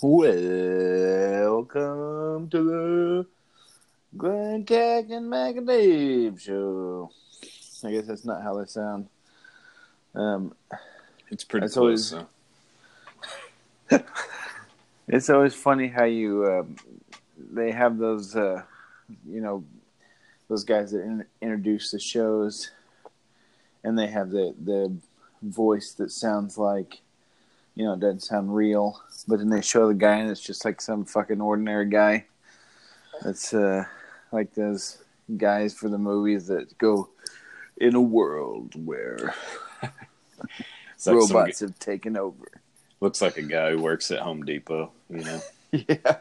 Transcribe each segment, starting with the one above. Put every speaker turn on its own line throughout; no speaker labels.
Welcome to the Glenn Cack and Mac and Dave show. I guess that's not how they sound. Um,
It's pretty
That's
close.
always-
so.
it's always funny how you uh, they have those uh, you know those guys that in, introduce the shows, and they have the the voice that sounds like you know it doesn't sound real, but then they show the guy and it's just like some fucking ordinary guy. That's uh, like those guys for the movies that go in a world where
like
robots
g-
have taken over.
looks like a guy who works at Home Depot. You know,
Yeah.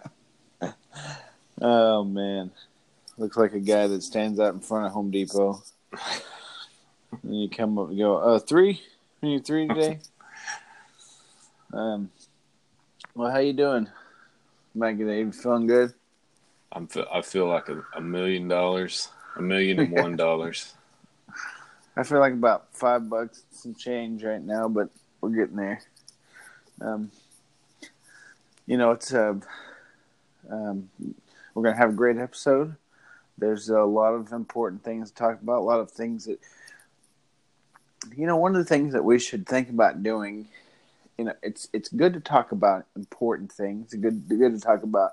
Oh man, looks like a guy that stands out in front of Home Depot. and you come up and go, "Uh, three? You need three today?" um. Well, how you doing, Maggie? You feeling good?
I'm fe- I feel like a, a million dollars, a million and one dollars.
I feel like about five bucks and some change right now, but we're getting there. Um, you know, it's uh, um, we're gonna have a great episode. There's a lot of important things to talk about. A lot of things that, you know, one of the things that we should think about doing. You know, it's it's good to talk about important things. It's good good to talk about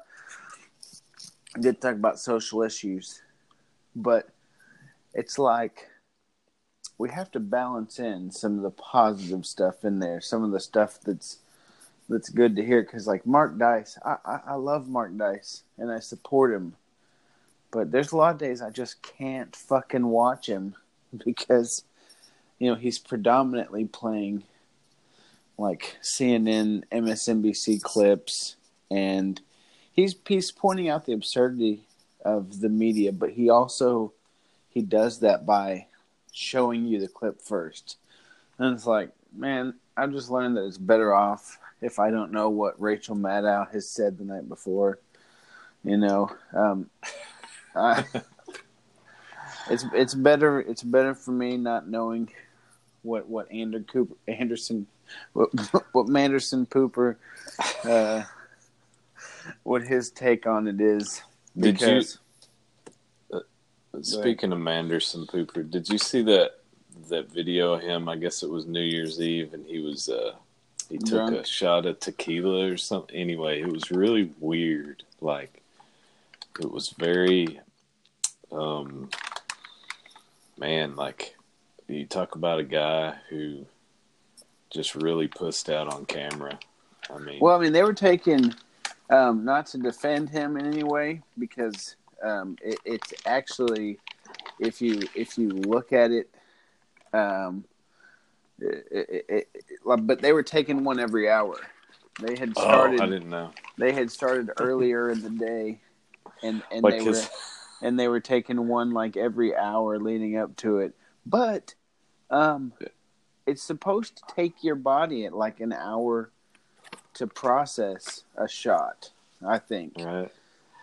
good to talk about social issues, but it's like we have to balance in some of the positive stuff in there, some of the stuff that's that's good to hear. Because like Mark Dice, I, I I love Mark Dice and I support him, but there's a lot of days I just can't fucking watch him because you know he's predominantly playing like CNN, MSNBC clips, and he's he's pointing out the absurdity of the media, but he also he does that by showing you the clip first. And it's like, man, I just learned that it's better off if I don't know what Rachel Maddow has said the night before. You know, um, I, it's it's better it's better for me not knowing what what Ander Cooper Anderson what what Manderson Pooper uh, what his take on it is.
Did you-
Because
Speaking of Manderson Pooper, did you see that that video of him? I guess it was New Year's Eve, and he was uh he took
Drunk?
a shot of tequila or something. Anyway, it was really weird. Like it was very, um, man, like you talk about a guy who just really pussed out on camera. I mean,
Well, I mean, they were taking, um, not to defend him in any way, because um, it, it's actually, if you if you look at it, um, it, it, but they were taking one every hour. They had
oh,
started.
I didn't know.
they had started earlier in the day, and and
Like
they were and they were taking one like every hour leading up to it. But um, it's supposed to take your body at like an hour to process a shot. I think
right.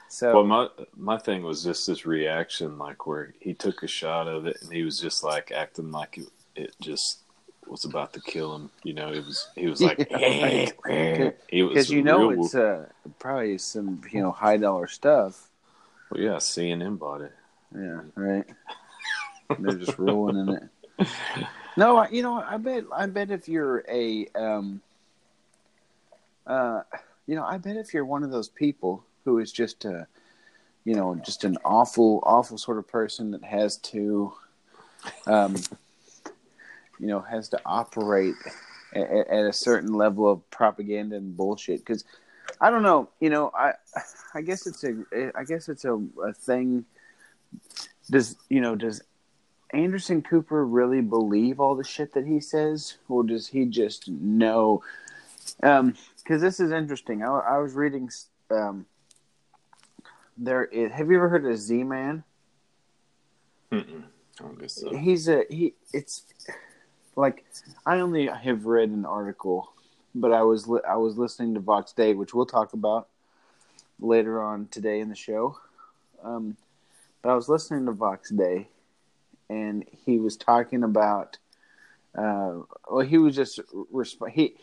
so.
Well, my my thing was just this reaction, like where he took a shot of it, and he was just like acting like it, it just was about to kill him. You know, it was he was like,
Yeah,
he was
because you know
real-
it's uh, probably some you know high dollar stuff.
well, yeah, CNN bought it.
Yeah, right. They're just in it. No, I- you know, I bet, I bet if you're a, um, uh, you know, I bet if you're one of those people who is just a, you know, just an awful, awful sort of person that has to, um, you know, has to operate at, at a certain level of propaganda and bullshit. Because I don't know, you know, I, I guess it's a, I guess it's a, a thing. Does you know? Does Anderson Cooper really believe all the shit that he says, or does he just know? Because this is interesting. I, I was reading. Um, there, is, have you ever heard of Z Man?
Mm-mm. I don't guess so.
He's a he. It's like I only have read an article, but I was li- I was listening to Vox Day, which we'll talk about later on today in the show. Um, but I was listening to Vox Day, and he was talking about. Uh, well, he was just resp- he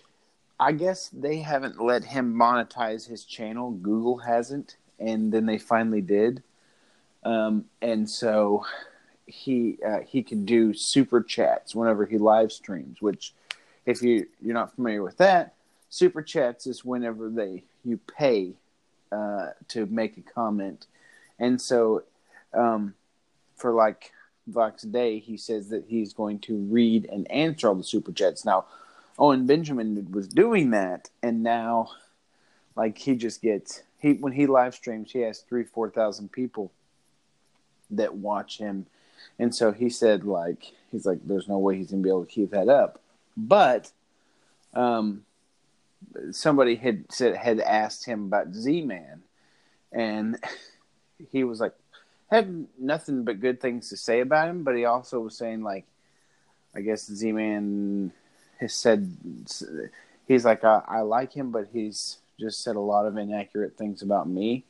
I guess they haven't let him monetize his channel. Google hasn't, and then they finally did. Um, and so he uh, he can do super chats whenever he live streams. Which, if you you're not familiar with that, super chats is whenever they you pay uh, to make a comment. And so, um, for like Vox Day, he says that he's going to read and answer all the super chats. Now, Owen Benjamin was doing that, and now, like he just gets he when he live streams, he has three four thousand people that watch him, and so he said like he's like there's no way he's gonna be able to keep that up, but um, somebody had said had asked him about Z Man, and he was like had nothing but good things to say about him, but he also was saying like, I guess Z Man has said he's like I, I like him, but he's just said a lot of inaccurate things about me,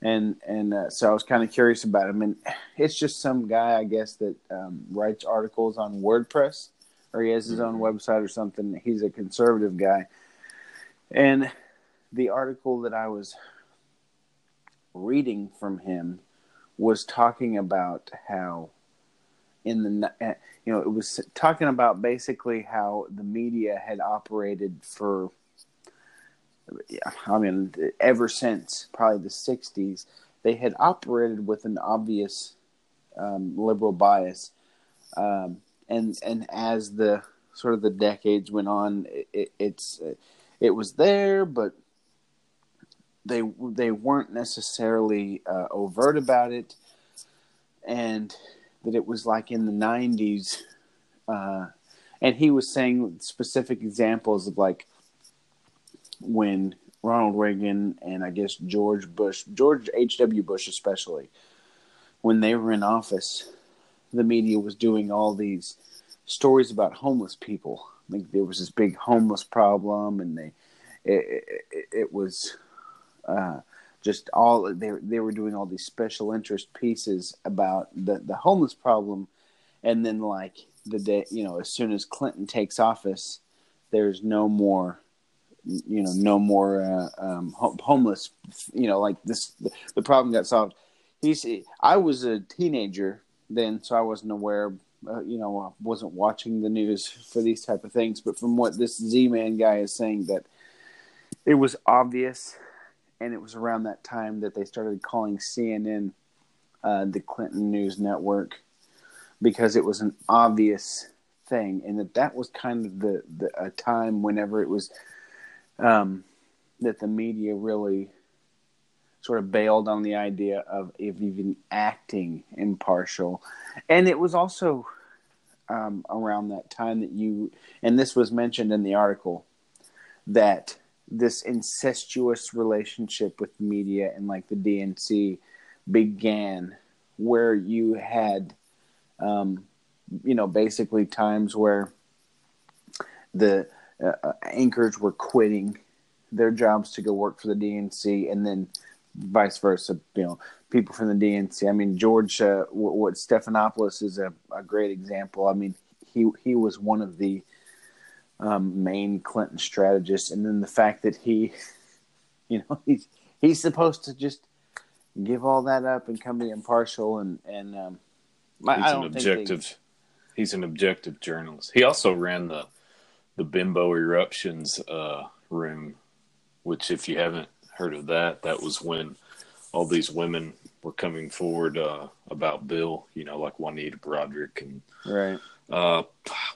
and and uh, so I was kind of curious about him, and it's just some guy I guess that um, writes articles on WordPress, or he has his own
Mm-hmm.
website or something. He's a conservative guy, and the article that I was reading from him was talking about how in the uh, you know it was talking about basically how the media had operated for I mean ever since probably the 60s they had operated with an obvious um, liberal bias um, and and as the sort of the decades went on it, it, it's it was there but they they weren't necessarily uh, overt about it, and that it was like in the '90s. Uh, and he was saying specific examples of like when Ronald Reagan and I guess George Bush, George H. W. Bush especially, when they were in office, the media was doing all these stories about homeless people. Like there was this big homeless problem, and they it, it, it was uh, just all they they were doing all these special interest pieces about the the homeless problem, and then like the day you know as soon as Clinton takes office, there's no more you know no more uh, um, ho- homeless you know like this the, the problem got solved. He's I was a teenager then, so I wasn't aware. Uh, you know, wasn't watching the news for these type of things. But from what this Z Man guy is saying, that it was obvious and it was around that time that they started calling CNN uh, the Clinton News Network because it was an obvious thing, and that that was kind of the, the a time whenever it was um, that the media really sort of bailed on the idea of, even acting impartial, and it was also um, around that time that you and this was mentioned in the article that this incestuous relationship with media and like the DNC began where you had um, you know basically times where the uh, anchors were quitting their jobs to go work for the DNC and then vice versa you know people from the DNC I mean George uh, what, what Stephanopoulos is a, a great example. I mean he he was one of the um, main Clinton strategist, and then the fact that he, you know, he's he's supposed to just give all that up and come be impartial, and and um,
He's an
think they-
objective. He's an objective journalist. He also ran the the Bimbo Eruptions uh, room, which, if you haven't heard of that, that was when all these women were coming forward uh, about Bill. You know, like Juanita Broaddrick and
right,
uh,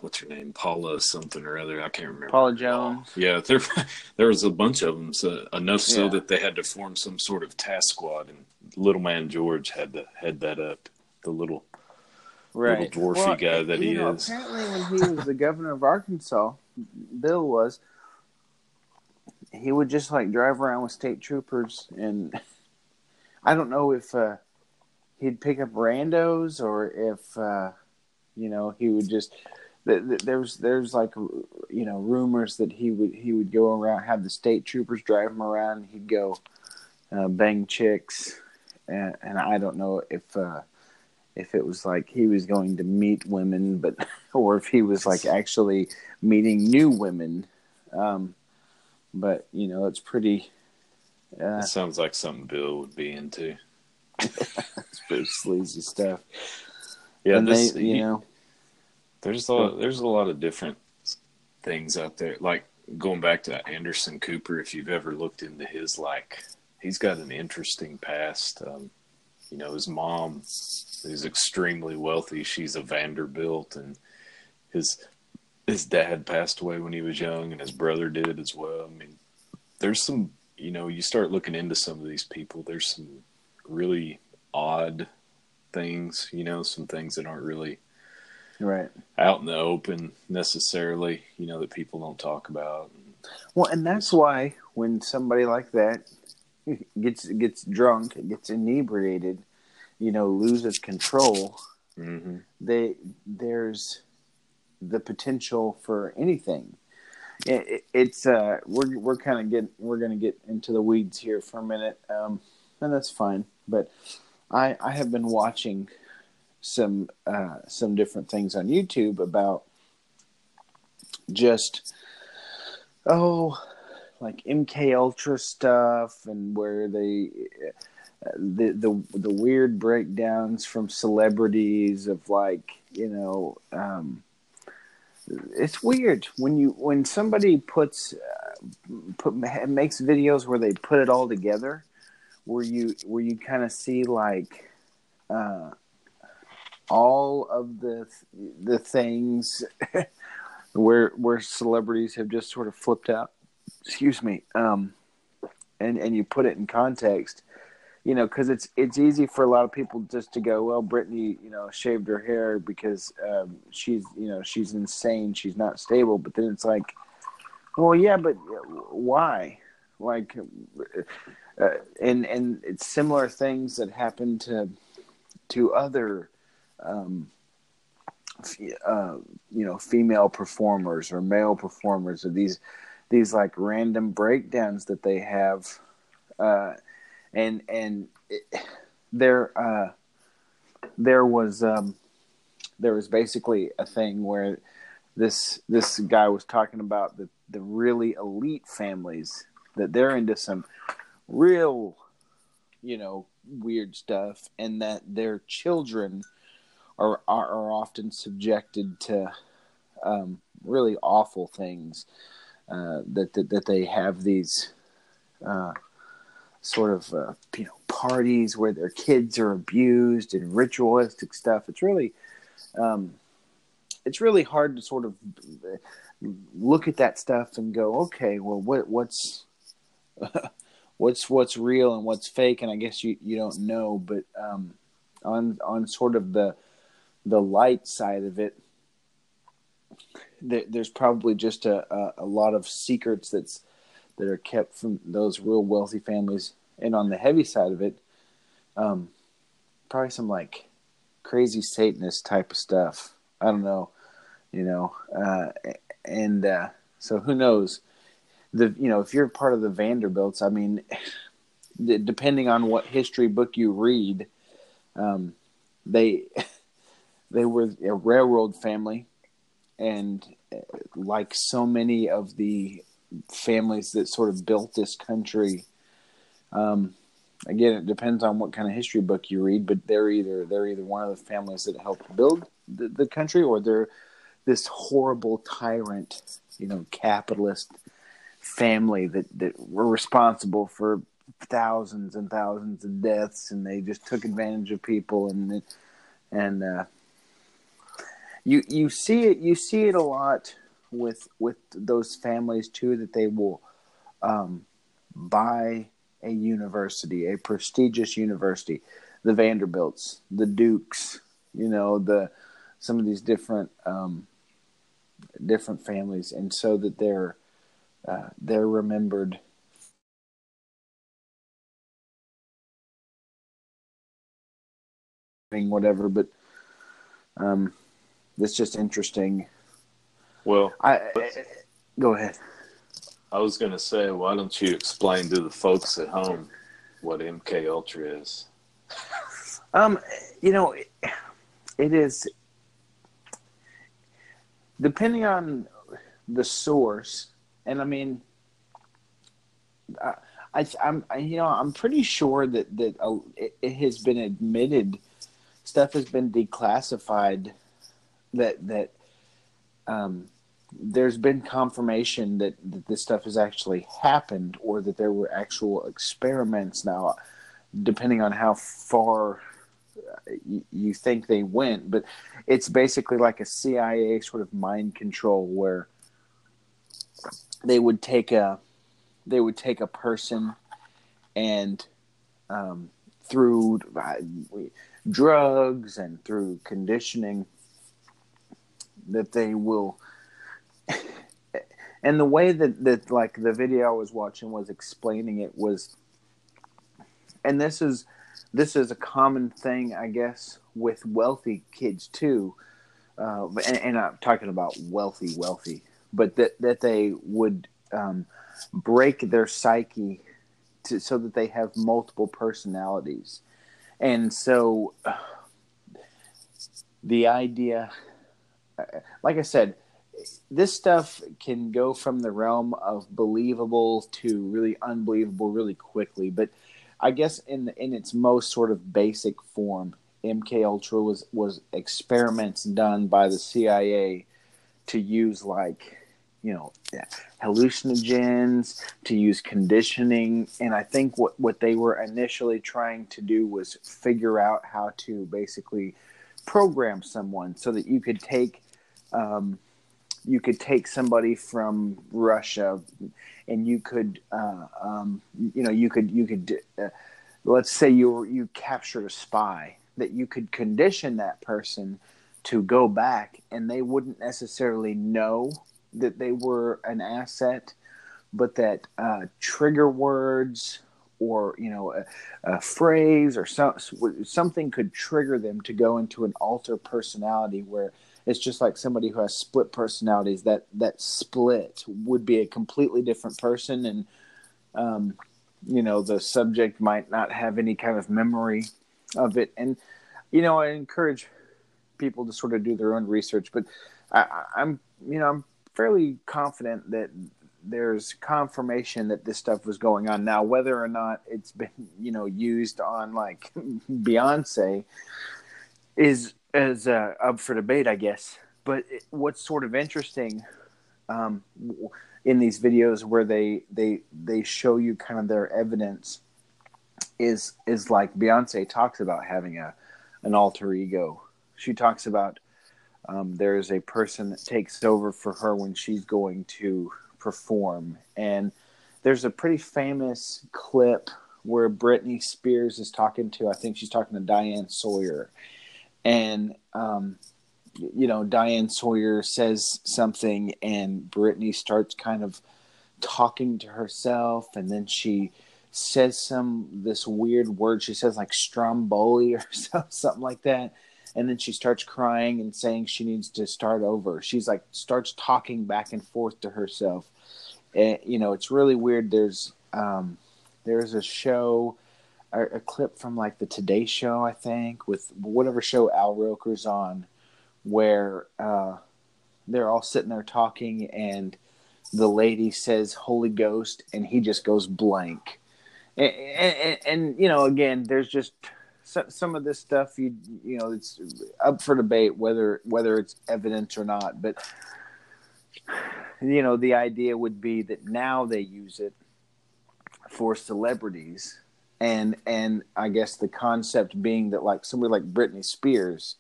what's her name, Paula something or other. I can't remember.
Paula
her at all.
Jones.
Yeah, there there was a bunch of them. So enough so
Yeah.
that they had to form some sort of task squad, and Little Man George had to head that up. The little
right,
Little dwarfy guy that he
know,
is.
Apparently, when he was the governor of Arkansas, Bill was. He would just like drive around with state troopers, and I don't know if uh, he'd pick up randos or if uh, you know he would just. th- th- There's there's like you know rumors that he would he would go around have the state troopers drive him around. And he'd go uh, bang chicks, and, and I don't know if uh, if it was like he was going to meet women, but or if he was like actually meeting new women. Um, but you know it's pretty. Uh,
It sounds like something Bill would be into.
it's pretty sleazy stuff.
Yeah,
and
this,
they, you
he-
know,
there's a lot, there's a lot of different things out there. Like going back to Anderson Cooper, if you've ever looked into his like, he's got an interesting past. Um, you know, his mom is extremely wealthy. She's a Vanderbilt, and his his dad passed away when he was young, and his brother did as well. I mean, there's some. You know, you start looking into some of these people. There's some really odd things. You know, some things that aren't really
right.
out in the open necessarily, you know, that people don't talk about.
Well, and that's why when somebody like that gets gets drunk, gets inebriated, you know, loses control,
Mm-hmm.
they there's the potential for anything. It, it, it's uh, we're we're kind of getting we're going to get into the weeds here for a minute, um, and that's fine. But I I have been watching some uh, some different things on YouTube about just oh like MK Ultra stuff and where they uh, the the the weird breakdowns from celebrities of like you know um, it's weird when you when somebody puts uh, put makes videos where they put it all together where you where you kind of see like uh, all of the the things where where celebrities have just sort of flipped out. Excuse me um and and you put it in context you know because it's it's easy for a lot of people just to go well brittany you know shaved her hair because um she's you know she's insane she's not stable. But then it's like well yeah but why? Like uh, and and it's similar things that happen to to other um uh, you know female performers or male performers or these these like random breakdowns that they have uh, and and it, there uh, there was um, there was basically a thing where this this guy was talking about the the really elite families that they're into some real you know weird stuff and that their children are are, are often subjected to um, really awful things uh, that, that that they have these uh, sort of uh, you know parties where their kids are abused and ritualistic stuff. It's really um, it's really hard to sort of look at that stuff and go, okay, well, what what's what's what's real and what's fake, and I guess you you don't know, but um, on on sort of the the light side of it, there, there's probably just a, a, a lot of secrets that's that are kept from those real wealthy families, and on the heavy side of it, um, probably some like crazy Satanist type of stuff. I don't know, you know, uh, and uh, so who knows? The you know if you're part of the Vanderbilts, I mean, depending on what history book you read, um, they they were a railroad family, and uh, like so many of the families that sort of built this country. Um, again, it depends on what kind of history book you read, but they're either they're either one of the families that helped build the, the country, or they're this horrible tyrant, you know, capitalist family that that were responsible for thousands and thousands of deaths, and they just took advantage of people, and and uh, you you see it you see it a lot with with those families too that they will um, buy a university, a prestigious university, the Vanderbilts, the Dukes, you know, the some of these different um, different families, and so that they're uh, they're remembered. Whatever, but um, just interesting.
Well,
I, I go ahead.
I was going to say, why don't you explain to the folks at home what MK Ultra is?
Um, you know, it, it is depending on the source, and I mean, I, I'm, I, you know, I'm pretty sure that that uh, it, it has been admitted, stuff has been declassified, that that um, there's been confirmation that, that this stuff has actually happened or that there were actual experiments. Now, depending on how far uh, you, think they went, but it's basically like a CIA sort of mind control where they would take a they would take a person and um, through uh, drugs and through conditioning that they will and the way that, that like the video I was watching was explaining it was and this is this is a common thing I guess with wealthy kids too uh, and, and, I'm talking about wealthy wealthy but that that they would um, break their psyche to, so that they have multiple personalities. And so uh, the idea uh, like I said this stuff can go from the realm of believable to really unbelievable really quickly but i guess in in its most sort of basic form mk ultra was was experiments done by the cia to use like you know hallucinogens to use conditioning and i think what what they were initially trying to do was figure out how to basically program someone so that you could take um, you could take somebody from Russia, and you could, uh, um, you know, you could, you could, uh, let's say you were, you captured a spy, that you could condition that person to go back, and they wouldn't necessarily know that they were an asset, but that uh, trigger words or you know a, a phrase or some, something could trigger them to go into an alter personality where it's just like somebody who has split personalities. That that split would be a completely different person, and um, you know the subject might not have any kind of memory of it. And you know, I encourage people to sort of do their own research, but I, I'm you know I'm fairly confident that there's confirmation that this stuff was going on. Now, whether or not it's been, you know, used on like Beyonce is is uh, up for debate, I guess. But it, what's sort of interesting um, in these videos where they they they show you kind of their evidence is is like Beyonce talks about having a an alter ego. She talks about um, there is a person that takes over for her when she's going to perform, and there's a pretty famous clip where Britney Spears is talking to I think she's talking to Diane Sawyer, and um, you know Diane Sawyer says something, and Britney starts kind of talking to herself, and then she says some this weird word. She says like stromboli or something like that, and then she starts crying and saying she needs to start over. She's like starts talking back and forth to herself. And, you know, it's really weird. There's um, there's a show a, a, clip from like the Today Show, I think, with whatever show Al Roker's on, where uh, they're all sitting there talking, and the lady says "Holy Ghost," and he just goes blank. And, and, and you know, again, there's just some of this stuff you you know it's up for debate whether whether it's evidence or not, but you know the idea would be that now they use it for celebrities and and I guess the concept being that like somebody like Britney Spears,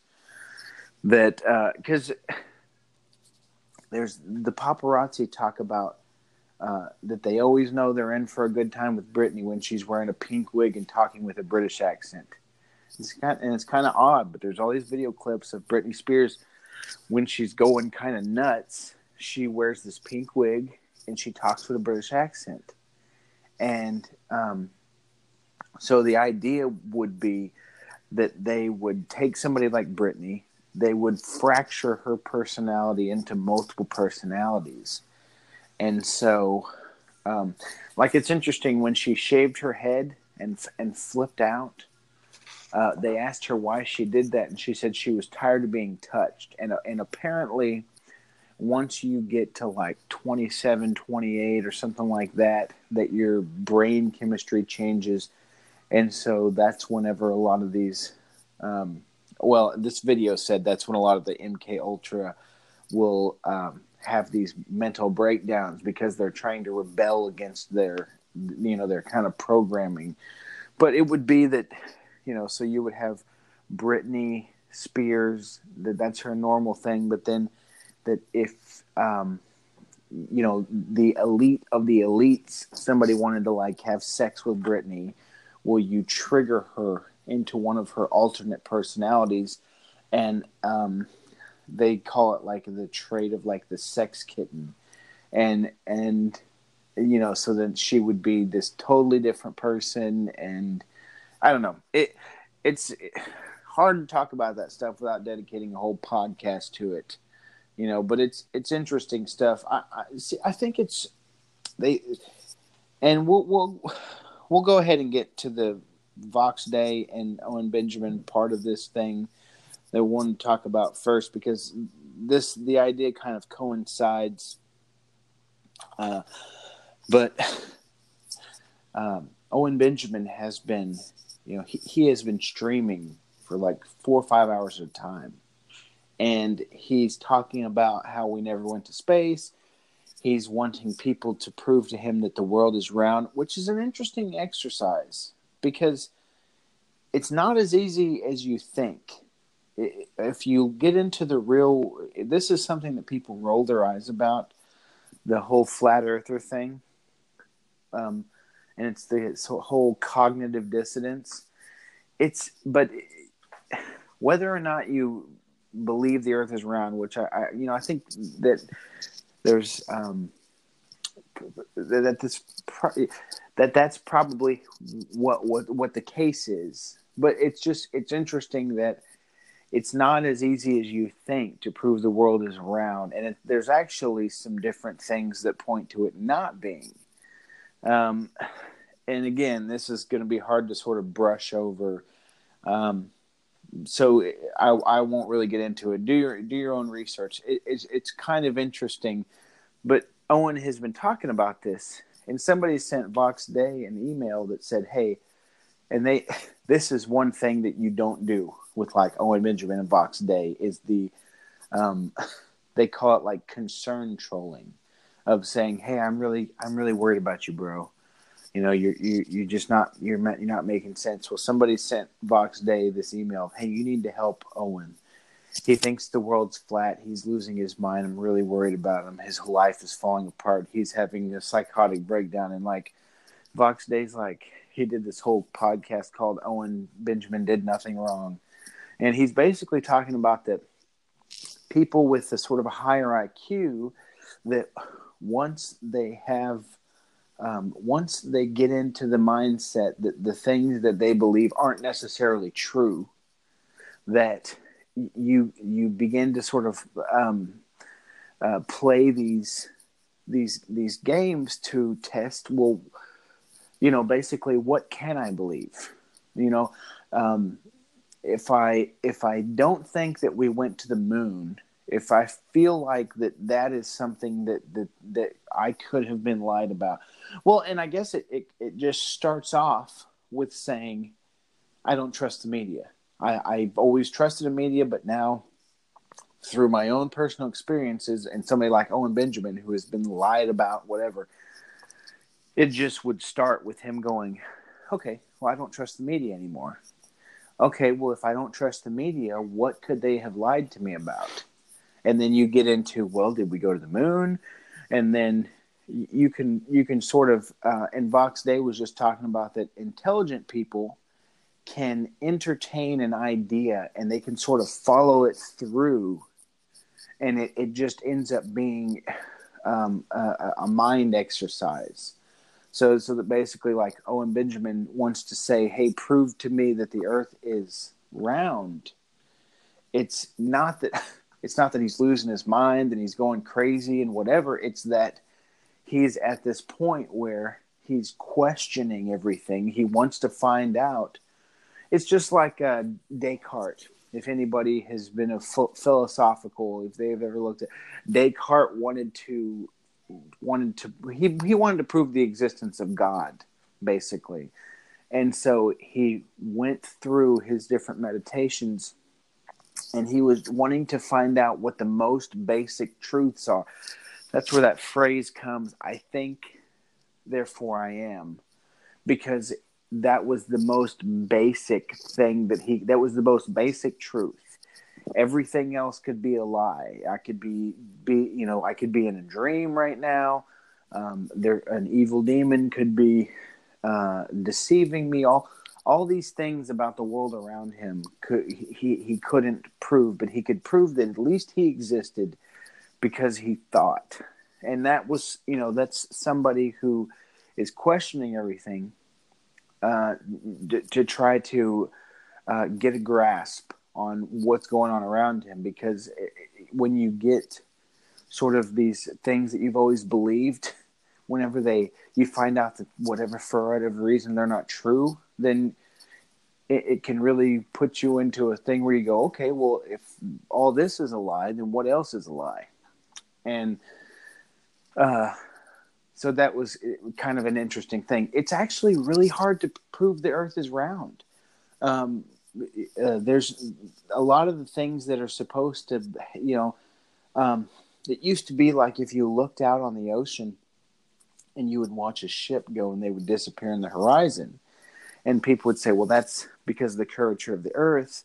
that because uh, there's the paparazzi talk about uh, that they always know they're in for a good time with Britney when she's wearing a pink wig and talking with a British accent. It's kind of, and it's kind of odd, but there's all these video clips of Britney Spears when she's going kind of nuts. She wears this pink wig and she talks with a British accent, and um, so the idea would be that they would take somebody like Britney, they would fracture her personality into multiple personalities. And so, um, like it's interesting when she shaved her head and and flipped out. Uh, they asked her why she did that, and she said she was tired of being touched. And and apparently, once you get to like 27, 28 or something like that, that your brain chemistry changes. And so that's whenever a lot of these, um, well, this video said that's when a lot of the MK Ultra will um, have these mental breakdowns because they're trying to rebel against their, you know, their kind of programming. But it would be that, you know, so you would have Britney Spears, that that's her normal thing, but then that if um, you know the elite of the elites, somebody wanted to like have sex with Britney, will you trigger her into one of her alternate personalities, and um, they call it like the trait of like the sex kitten, and and you know so then she would be this totally different person, and I don't know it it's hard to talk about that stuff without dedicating a whole podcast to it you know. But it's it's interesting stuff. I, I see. I think it's they, and we'll we'll we'll go ahead and get to the Vox Day and Owen Benjamin part of this thing that we want to talk about first because this the idea kind of coincides. Uh, but um, Owen Benjamin has been, you know, he, he has been streaming for like four or five hours at a time and he's talking about how we never went to space. He's wanting people to prove to him that the world is round, which is an interesting exercise because it's not as easy as you think. If you get into the real, this is something that people roll their eyes about the whole flat earther thing. Um, and it's the whole cognitive dissonance. It's, but whether or not you believe the Earth is round, which I, I you know, I think that there's um, that this that that's probably what what what the case is. But it's just it's interesting that it's not as easy as you think to prove the world is round, and it, there's actually some different things that point to it not being. Um, and again, this is going to be hard to sort of brush over. Um, so I, I won't really get into it. Do your do your own research. It, it's it's kind of interesting, but Owen has been talking about this, and somebody sent Vox Day an email that said, "Hey," and they this is one thing that you don't do with like Owen Benjamin and Vox Day is the um, they call it like concern trolling of saying, "Hey, I'm really I'm really worried about you, bro." you know you're you're, you're just not you're you're not making sense. Well somebody sent vox day this email hey you need to help owen. He thinks the world's flat. He's losing his mind. I'm really worried about him. His life is falling apart. He's having a psychotic breakdown. And like vox day's like he did this whole podcast called owen benjamin did nothing wrong. And he's basically talking about that people with a sort of a higher iq that once they have um, once they get into the mindset that the things that they believe aren't necessarily true, that you you begin to sort of um, uh, play these these these games to test. Well, you know, basically, what can I believe? You know, um, if I if I don't think that we went to the moon if I feel like that that is something that that that I could have been lied about. Well, and I guess it it, it just starts off with saying I don't trust the media. I, I've always trusted the media, but now through my own personal experiences and somebody like Owen Benjamin who has been lied about, whatever, it just would start with him going, Okay, well I don't trust the media anymore. Okay, well if I don't trust the media, what could they have lied to me about? And then you get into well did we go to the moon? And then you can you can sort of uh, and vox day was just talking about that intelligent people can entertain an idea and they can sort of follow it through. And it, it just ends up being um, a, a mind exercise. So so that basically like owen benjamin wants to say hey prove to me that the earth is round. It's not that it's not that he's losing his mind and he's going crazy and whatever. It's that he's at this point where he's questioning everything. He wants to find out. It's just like uh, Descartes. if anybody has been a philosophical, if they've ever looked at Descartes wanted to wanted to he he wanted to prove the existence of God, basically, and so he went through his different meditations, and he was wanting to find out what the most basic truths are. That's where that phrase comes. I think, therefore I am, because that was the most basic thing that he that was the most basic truth everything else could be a lie i could be be you know i could be in a dream right now um, there an evil demon could be uh, deceiving me all all these things about the world around him could he he couldn't prove but he could prove that at least he existed because he thought. And that was you know that's somebody who is questioning everything uh, d- to try to uh, get a grasp on what's going on around him. Because when you get sort of these things that you've always believed whenever they you find out that whatever for whatever reason they're not true then it, it, can really put you into a thing where you go okay well if all this is a lie then what else is a lie and uh so that was kind of an interesting thing. It's actually really hard to prove the Earth is round. Um, uh, there's a lot of the things that are supposed to, you know, um, it used to be like if you looked out on the ocean and you would watch a ship go and they would disappear in the horizon. And people would say, well, that's because of the curvature of the Earth,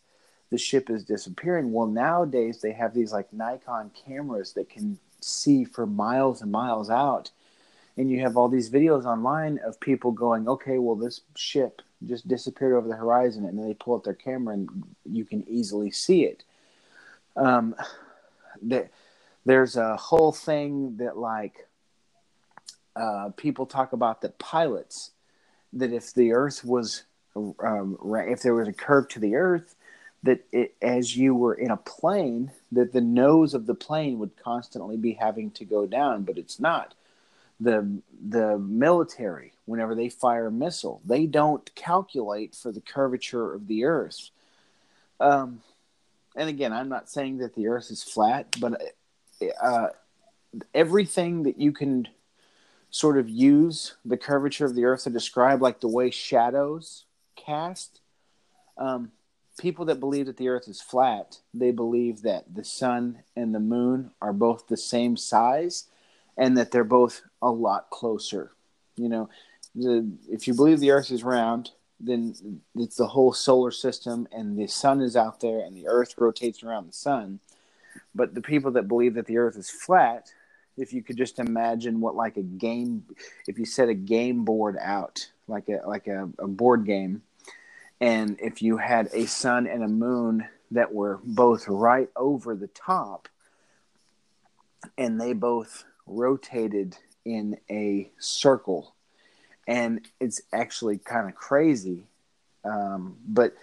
the ship is disappearing. Well, nowadays they have these like Nikon cameras that can see for miles and miles out and you have all these videos online of people going, okay, well, this ship just disappeared over the horizon, and then they pull up their camera and you can easily see it. Um, the, there's a whole thing that like uh, people talk about that pilots that if the Earth was um, if there was a curve to the Earth, that it, as you were in a plane, that the nose of the plane would constantly be having to go down, but it's not. The the military whenever they fire a missile they don't calculate for the curvature of the earth. Um, and again i'm not saying that the earth is flat but uh, everything that you can sort of use the curvature of the earth to describe like the way shadows cast um, people that believe that the earth is flat they believe that the sun and the moon are both the same size and that they're both a lot closer. You know, the if you believe the Earth is round, then it's the whole solar system, and the sun is out there, and the Earth rotates around the sun. But the people that believe that the Earth is flat, if you could just imagine what like a game, if you set a game board out, like a like a, a board game, and if you had a sun and a moon that were both right over the top, and they both rotated in a circle, and it's actually kind of crazy. Um, but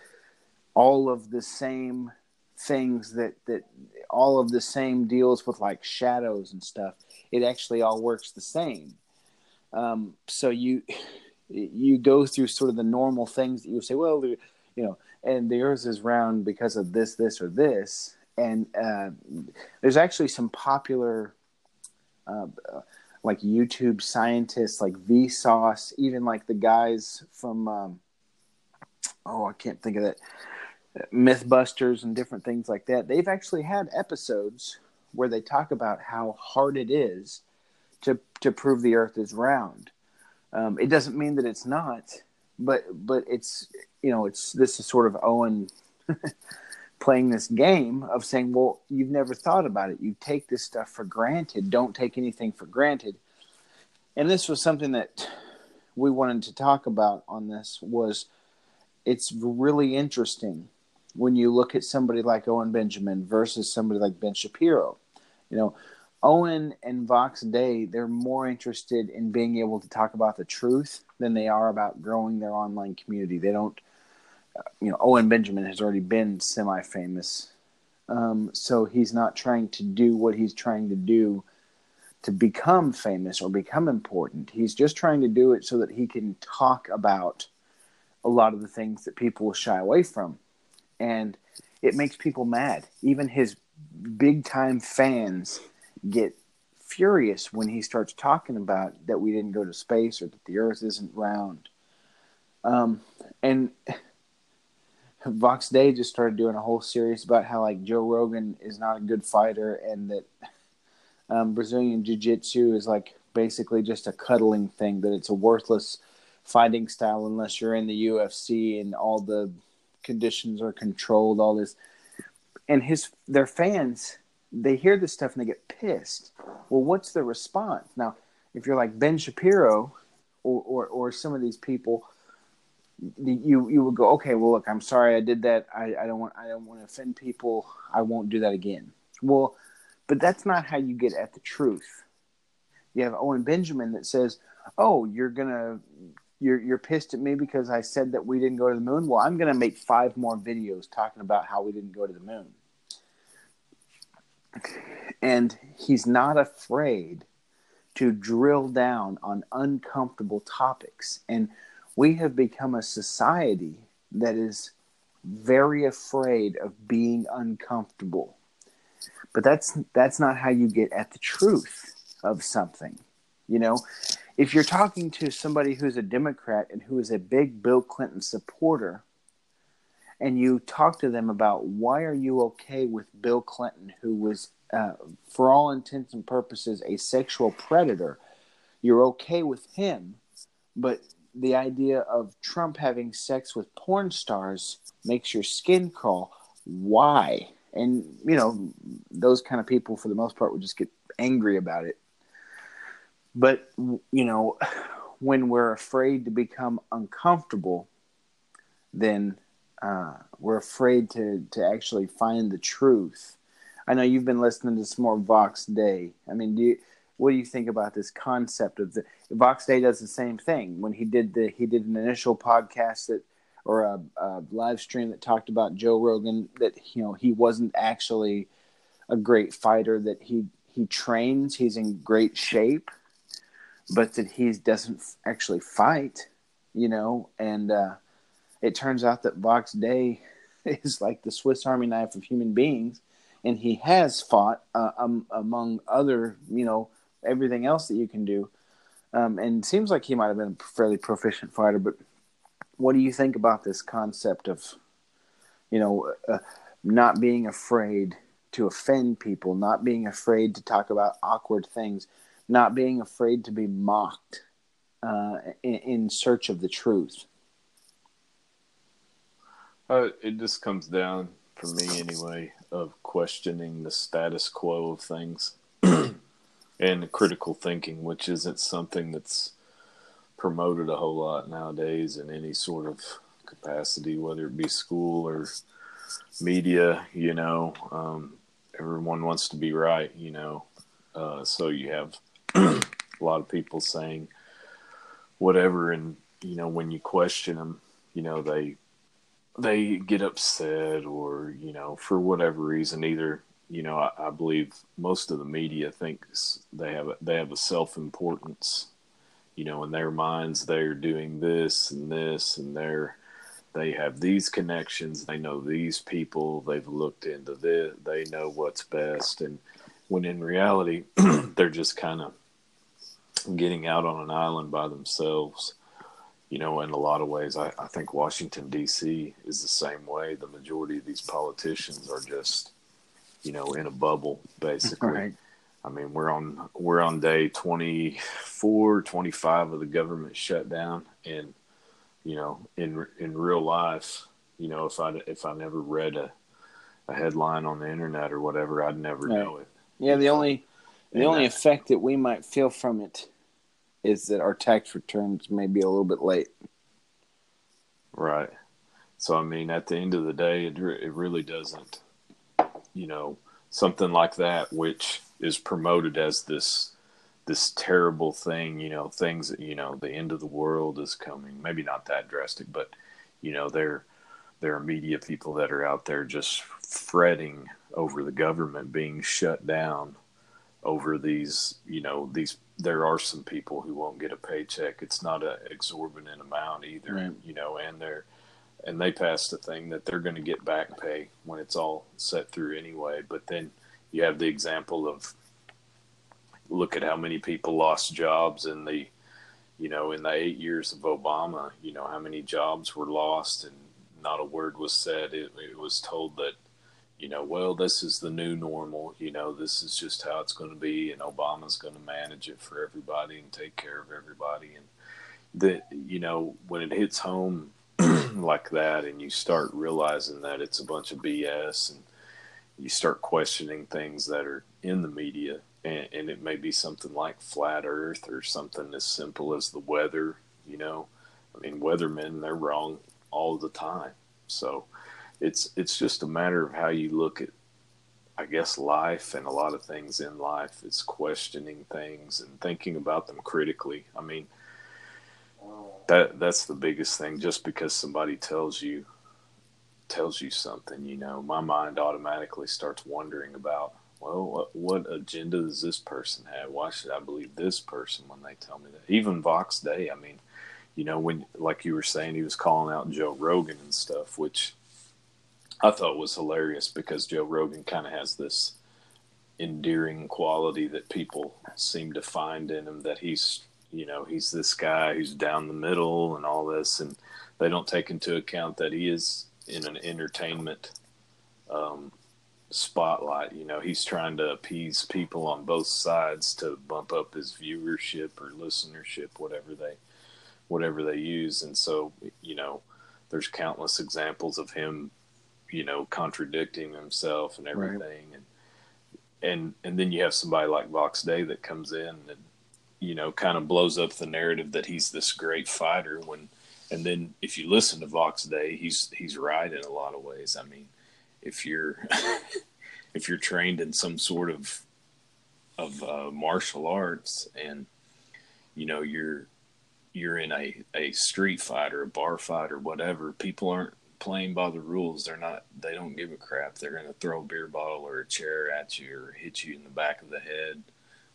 all of the same things that that all of the same deals with like shadows and stuff. It actually all works the same. Um, so you you go through sort of the normal things that you say, well, you know, and the Earth is round because of this, this, or this. And uh, there's actually some popular uh, like YouTube scientists like Vsauce, even like the guys from um, oh I can't think of that MythBusters and different things like that. They've actually had episodes where they talk about how hard it is to to prove the Earth is round. Um, it doesn't mean that it's not, but but it's you know it's this is sort of Owen playing this game of saying, well, you've never thought about it. You take this stuff for granted. Don't take anything for granted. And this was something that we wanted to talk about on this was it's really interesting when you look at somebody like Owen Benjamin versus somebody like Ben Shapiro. You know, Owen and Vox Day, they're more interested in being able to talk about the truth than they are about growing their online community. They don't you know, Owen Benjamin has already been semi famous. Um, so he's not trying to do what he's trying to do to become famous or become important. He's just trying to do it so that he can talk about a lot of the things that people will shy away from. And it makes people mad. Even his big time fans get furious when he starts talking about that we didn't go to space or that the Earth isn't round. Um, and Vox Day just started doing a whole series about how like Joe Rogan is not a good fighter and that um, Brazilian Jiu Jitsu is like basically just a cuddling thing that it's a worthless fighting style unless you're in the UFC and all the conditions are controlled all this. And his their fans they hear this stuff and they get pissed. Well what's the response? Now if you're like Ben Shapiro or or, or some of these people you you would go okay well look i'm sorry i did that. I, I don't want i don't want to offend people. I won't do that again. Well but that's not how you get at the truth. You have owen benjamin that says oh you're gonna you're you're pissed at me because i said that we didn't go to the moon well i'm gonna make five more videos talking about how we didn't go to the moon and he's not afraid to drill down on uncomfortable topics and we have become a society that is very afraid of being uncomfortable. But that's that's not how you get at the truth of something. You know, if you're talking to somebody who's a Democrat and who is a big Bill Clinton supporter, and you talk to them about why are you okay with Bill Clinton, who was, uh, for all intents and purposes, a sexual predator, you're okay with him, but the idea of Trump having sex with porn stars makes your skin crawl. Why? And you know, those kind of people, for the most part, would just get angry about it. But you know, when we're afraid to become uncomfortable, then uh, we're afraid to to actually find the truth. I know you've been listening to some more Vox Day. I mean, do you, what do you think about this concept of the Vox Day does the same thing when he did the he did an initial podcast that or a, a, live stream that talked about Joe Rogan that you know he wasn't actually a great fighter that he he trains he's in great shape but that he doesn't actually fight you know and uh, it turns out that Vox Day is like the Swiss Army knife of human beings and he has fought uh, um, among other you know everything else that you can do. Um, and seems like he might have been a fairly proficient fighter. But what do you think about this concept of, you know, uh, not being afraid to offend people, not being afraid to talk about awkward things, not being afraid to be mocked uh, in, in, search of the truth?
Uh, it just comes down, for me anyway, of questioning the status quo of things and critical thinking, which isn't something that's promoted a whole lot nowadays in any sort of capacity, whether it be school or media. You know, um, everyone wants to be right. You know, uh, so you have a lot of people saying whatever, and you know, when you question them, you know, they they get upset or you know for whatever reason either you know, I, I, believe most of the media thinks they have a, they have a self importance. You know, in their minds, they're doing this and this, and they're they have these connections. They know these people. They've looked into this. They know what's best. And when in reality, they're just kind of getting out on an island by themselves. You know, in a lot of ways, I, I think Washington D.C. is the same way. The majority of these politicians are just you know, in a bubble, basically. Right. I mean, we're on we're on day 24, 25 of the government shutdown, and you know, in in real life, you know, if I if I never read a a headline on the internet or whatever, I'd never right. know it.
Yeah, the only the and only effect that we might feel from it is that our tax returns may be a little bit late.
Right. So I mean, at the end of the day, it it really doesn't you know something like that which is promoted as this this terrible thing you know things that you know the end of the world is coming maybe not that drastic but you know there there are media people that are out there just fretting over the government being shut down over these you know these there are some people who won't get a paycheck it's not an exorbitant amount either right. you know and they're and they passed a thing that they're going to get back pay when it's all set through anyway. But then you have the example of look at how many people lost jobs in the you know in the eight years of Obama. You know how many jobs were lost and not a word was said. It, it was told that you know, well, this is the new normal. You know, this is just how it's going to be, and Obama's going to manage it for everybody and take care of everybody. And that, you know, when it hits home like that, and you start realizing that it's a bunch of BS, and you start questioning things that are in the media, and, and it may be something like flat Earth or something as simple as the weather. You know, I mean, weathermen they're wrong all the time. So it's it's just a matter of how you look at I guess life and a lot of things in life. It's questioning things and thinking about them critically. I mean that that's the biggest thing just because somebody tells you tells you something, you know, my mind automatically starts wondering about well, what, what agenda does this person have? Why should I believe this person when they tell me that? Even Vox Day, I mean, you know, when like you were saying, he was calling out Joe Rogan and stuff, which I thought was hilarious because Joe Rogan kind of has this endearing quality that people seem to find in him that he's you know he's this guy who's down the middle and all this and they don't take into account that he is in an entertainment um, spotlight. You know he's trying to appease people on both sides to bump up his viewership or listenership whatever they whatever they use. And so you know there's countless examples of him you know contradicting himself and everything right. and and and then you have somebody like Vox Day that comes in and you know kind of blows up the narrative that he's this great fighter when and then if you listen to Vox Day he's he's right in a lot of ways I mean if you're if you're trained in some sort of of uh, martial arts and you know you're you're in a, a street fight or a bar fight or whatever people aren't playing by the rules. They're not. They don't give a crap. They're going to throw a beer bottle or a chair at you or hit you in the back of the head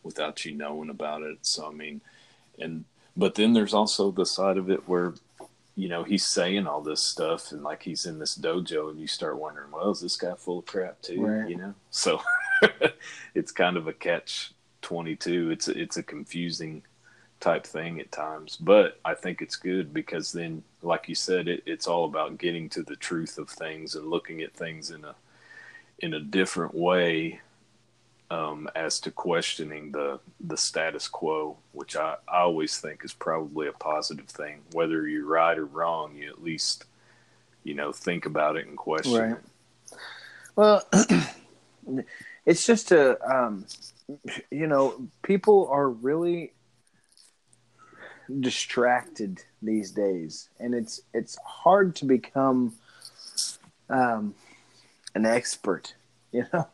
without you knowing about it. So I mean, and but then there's also the side of it where you know he's saying all this stuff and like he's in this dojo and you start wondering, well, is this guy full of crap too? Right. You know, so it's kind of a catch twenty two. It's a, it's a confusing type thing at times. But I think it's good because then, like you said, it, it's all about getting to the truth of things and looking at things in a in a different way um, as to questioning the the status quo, which I, I always think is probably a positive thing. Whether you're right or wrong, you at least you know think about it and question right. it.
Well, it's just a um, you know people are really distracted these days, and it's it's hard to become um, an expert. You know,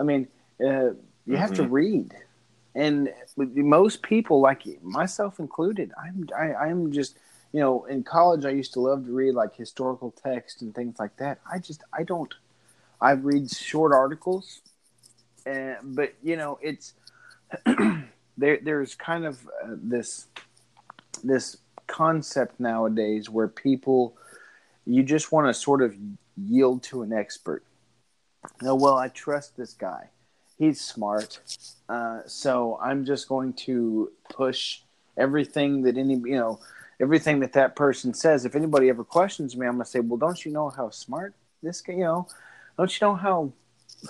I mean, uh, you mm-hmm. have to mm-hmm. read, and most people, like myself included, I'm I, I'm just you know in college I used to love to read like historical text and things like that. I just I don't. I read short articles, and but you know it's there. There's kind of uh, this this concept nowadays where people you just want to sort of yield to an expert. No, well, I trust this guy. He's smart. Uh, so I'm just going to push everything that any, you know, everything that that person says. If anybody ever questions me, I'm going to say, well, don't you know how smart this guy, you know, don't you know how,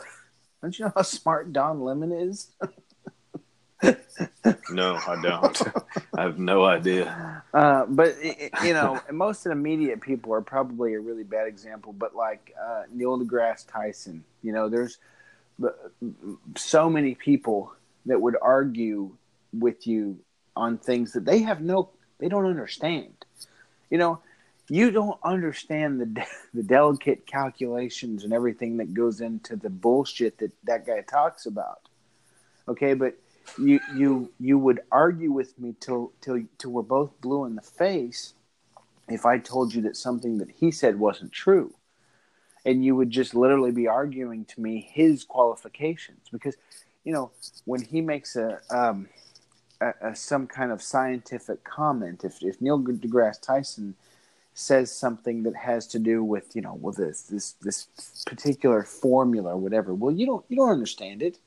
don't you know how smart Don Lemon is?
no, I don't. I have no idea.
Uh, but you know, most of the media people are probably a really bad example. But like uh, Neil deGrasse Tyson, you know, there's so many people that would argue with you on things that they have no, they don't understand. You know, you don't understand the the delicate calculations and everything that goes into the bullshit that that guy talks about. Okay, but you you you would argue with me till till till we're both blue in the face if I told you that something that he said wasn't true. And you would just literally be arguing to me his qualifications because, you know, when he makes a, um, a, a some kind of scientific comment, if, if Neil deGrasse Tyson says something that has to do with you know with this this this particular formula or whatever. Well, you don't you don't understand it.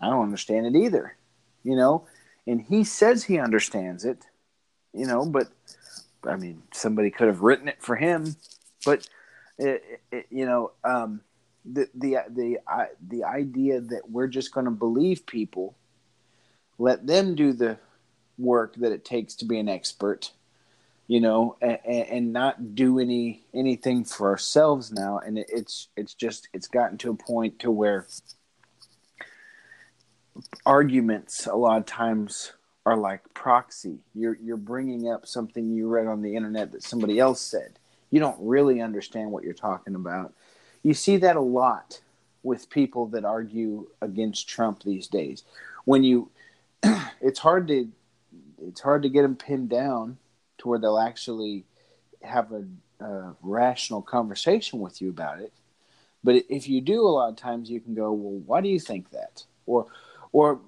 I don't understand it either. You know, and he says he understands it. You know, but I mean, somebody could have written it for him, but it, it, you know, um, the the the the idea that we're just going to believe people, let them do the work that it takes to be an expert, you know, and, and not do any anything for ourselves now, and it, it's it's just it's gotten to a point to where arguments a lot of times are like proxy. You're you're bringing up something you read on the internet that somebody else said. You don't really understand what you're talking about. You see that a lot with people that argue against Trump these days. When you it's hard to it's hard to get them pinned down to where they'll actually have a, a rational conversation with you about it. But if you do, a lot of times you can go, "Well, why do you think that?" Or, or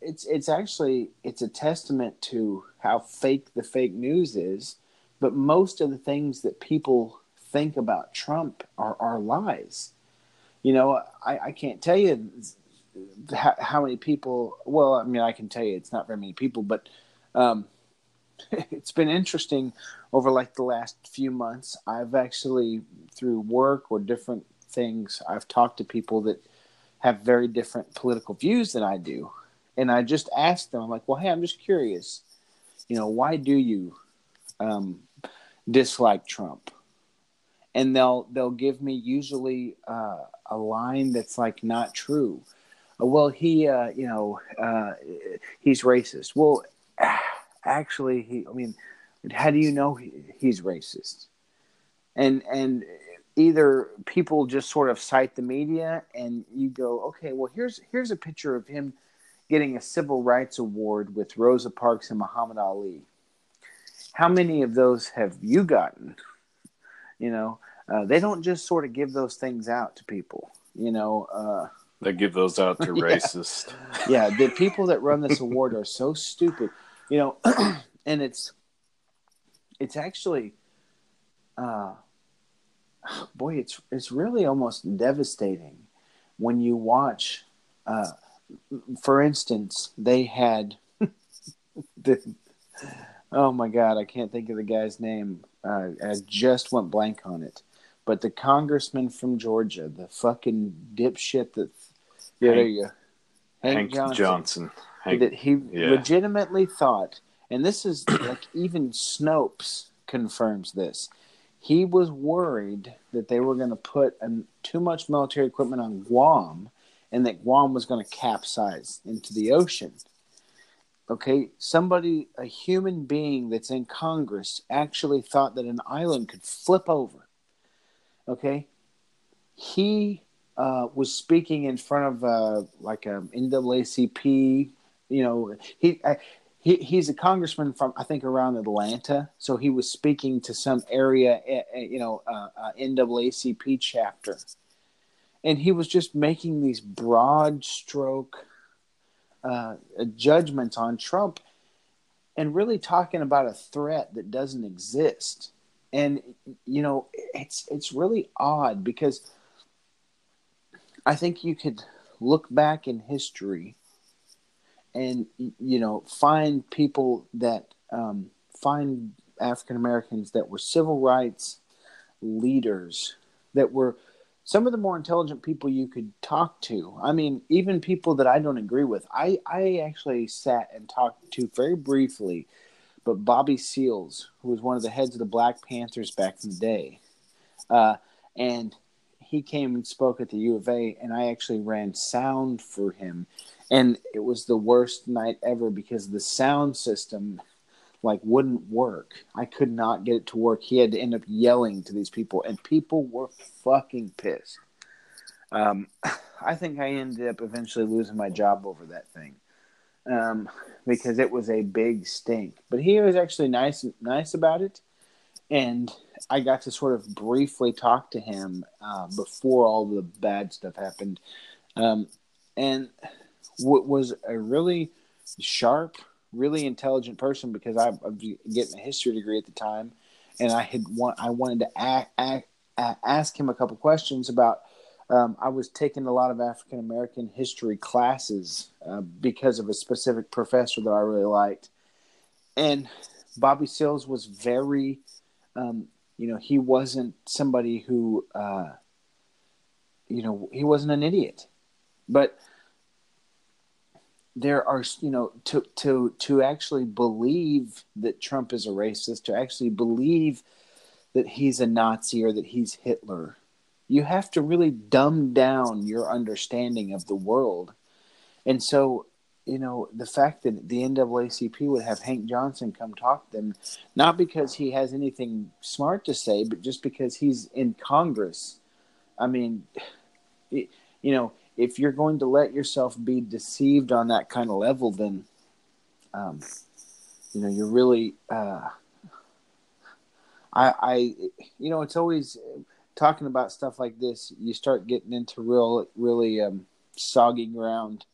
it's it's actually it's a testament to how fake the fake news is. But most of the things that people think about Trump are, are lies. You know, I, I can't tell you how, how, many people. Well, I mean, I can tell you it's not very many people, but um, it's been interesting over like the last few months. I've actually through work or different things, I've talked to people that have very different political views than I do, and I just asked them, I'm like, well, hey, I'm just curious, you know, why do you um, dislike Trump? And they'll they'll give me usually uh, a line that's like not true. Well, he, uh, you know, uh, he's racist. Well, actually, he. I mean, how do you know he, he's racist? And and either people just sort of cite the media, and you go, okay, well, here's here's a picture of him getting a civil rights award with Rosa Parks and Muhammad Ali. How many of those have you gotten? You know, uh, they don't just sort of give those things out to people. You know, uh,
they give those out to racists.
yeah, the people that run this award are so stupid. You know, and it's it's actually, uh, boy, it's it's really almost devastating when you watch. Uh, for instance, they had the oh my god, I can't think of the guy's name. Uh, I just went blank on it. But the congressman from Georgia, the fucking dipshit that yeah, Hank, there you go.
Hank, Hank Johnson. Johnson.
Hank, that he yeah. legitimately thought, and this is like even Snopes confirms this. He was worried that they were going to put an, too much military equipment on Guam and that Guam was going to capsize into the ocean. Okay, somebody, a human being that's in Congress, actually thought that an island could flip over. Okay, he uh, was speaking in front of uh, like a NAACP. You know, he uh, he he's a congressman from I think around Atlanta, so he was speaking to some area, eh, eh, you know, uh, uh NAACP chapter and he was just making these broad stroke uh, judgments on Trump and really talking about a threat that doesn't exist. And you know, it's it's really odd because I think you could look back in history and you know find people that um, find African Americans that were civil rights leaders that were some of the more intelligent people you could talk to. I mean, even people that I don't agree with. I, I actually sat and talked to very briefly, but Bobby Seals, who was one of the heads of the Black Panthers back in the day, uh, and he came and spoke at the U of A, and I actually ran sound for him, and it was the worst night ever because the sound system like wouldn't work. I could not get it to work. He had to end up yelling to these people, and people were fucking pissed. Um, I think I ended up eventually losing my job over that thing um, because it was a big stink. But he was actually nice, nice about it, and I got to sort of briefly talk to him uh, before all the bad stuff happened, um, and what was a really sharp really intelligent person because I, was getting a history degree at the time, and I had want I wanted to ask him a couple questions about. Um, I was taking a lot of African American history classes uh, because of a specific professor that I really liked, and Bobby Seals was very, um, you know, he wasn't somebody who, uh, you know, he wasn't an idiot, but there are you know to to to actually believe that Trump is a racist, to actually believe that he's a Nazi or that he's Hitler, you have to really dumb down your understanding of the world. And so, you know, the fact that the NAACP would have Hank Johnson come talk to them, not because he has anything smart to say, but just because he's in Congress. I mean, it, you know, if you're going to let yourself be deceived on that kind of level, then, um, you know, you're really. Uh, I, I, you know, it's always talking about stuff like this. You start getting into real, really um, soggy ground,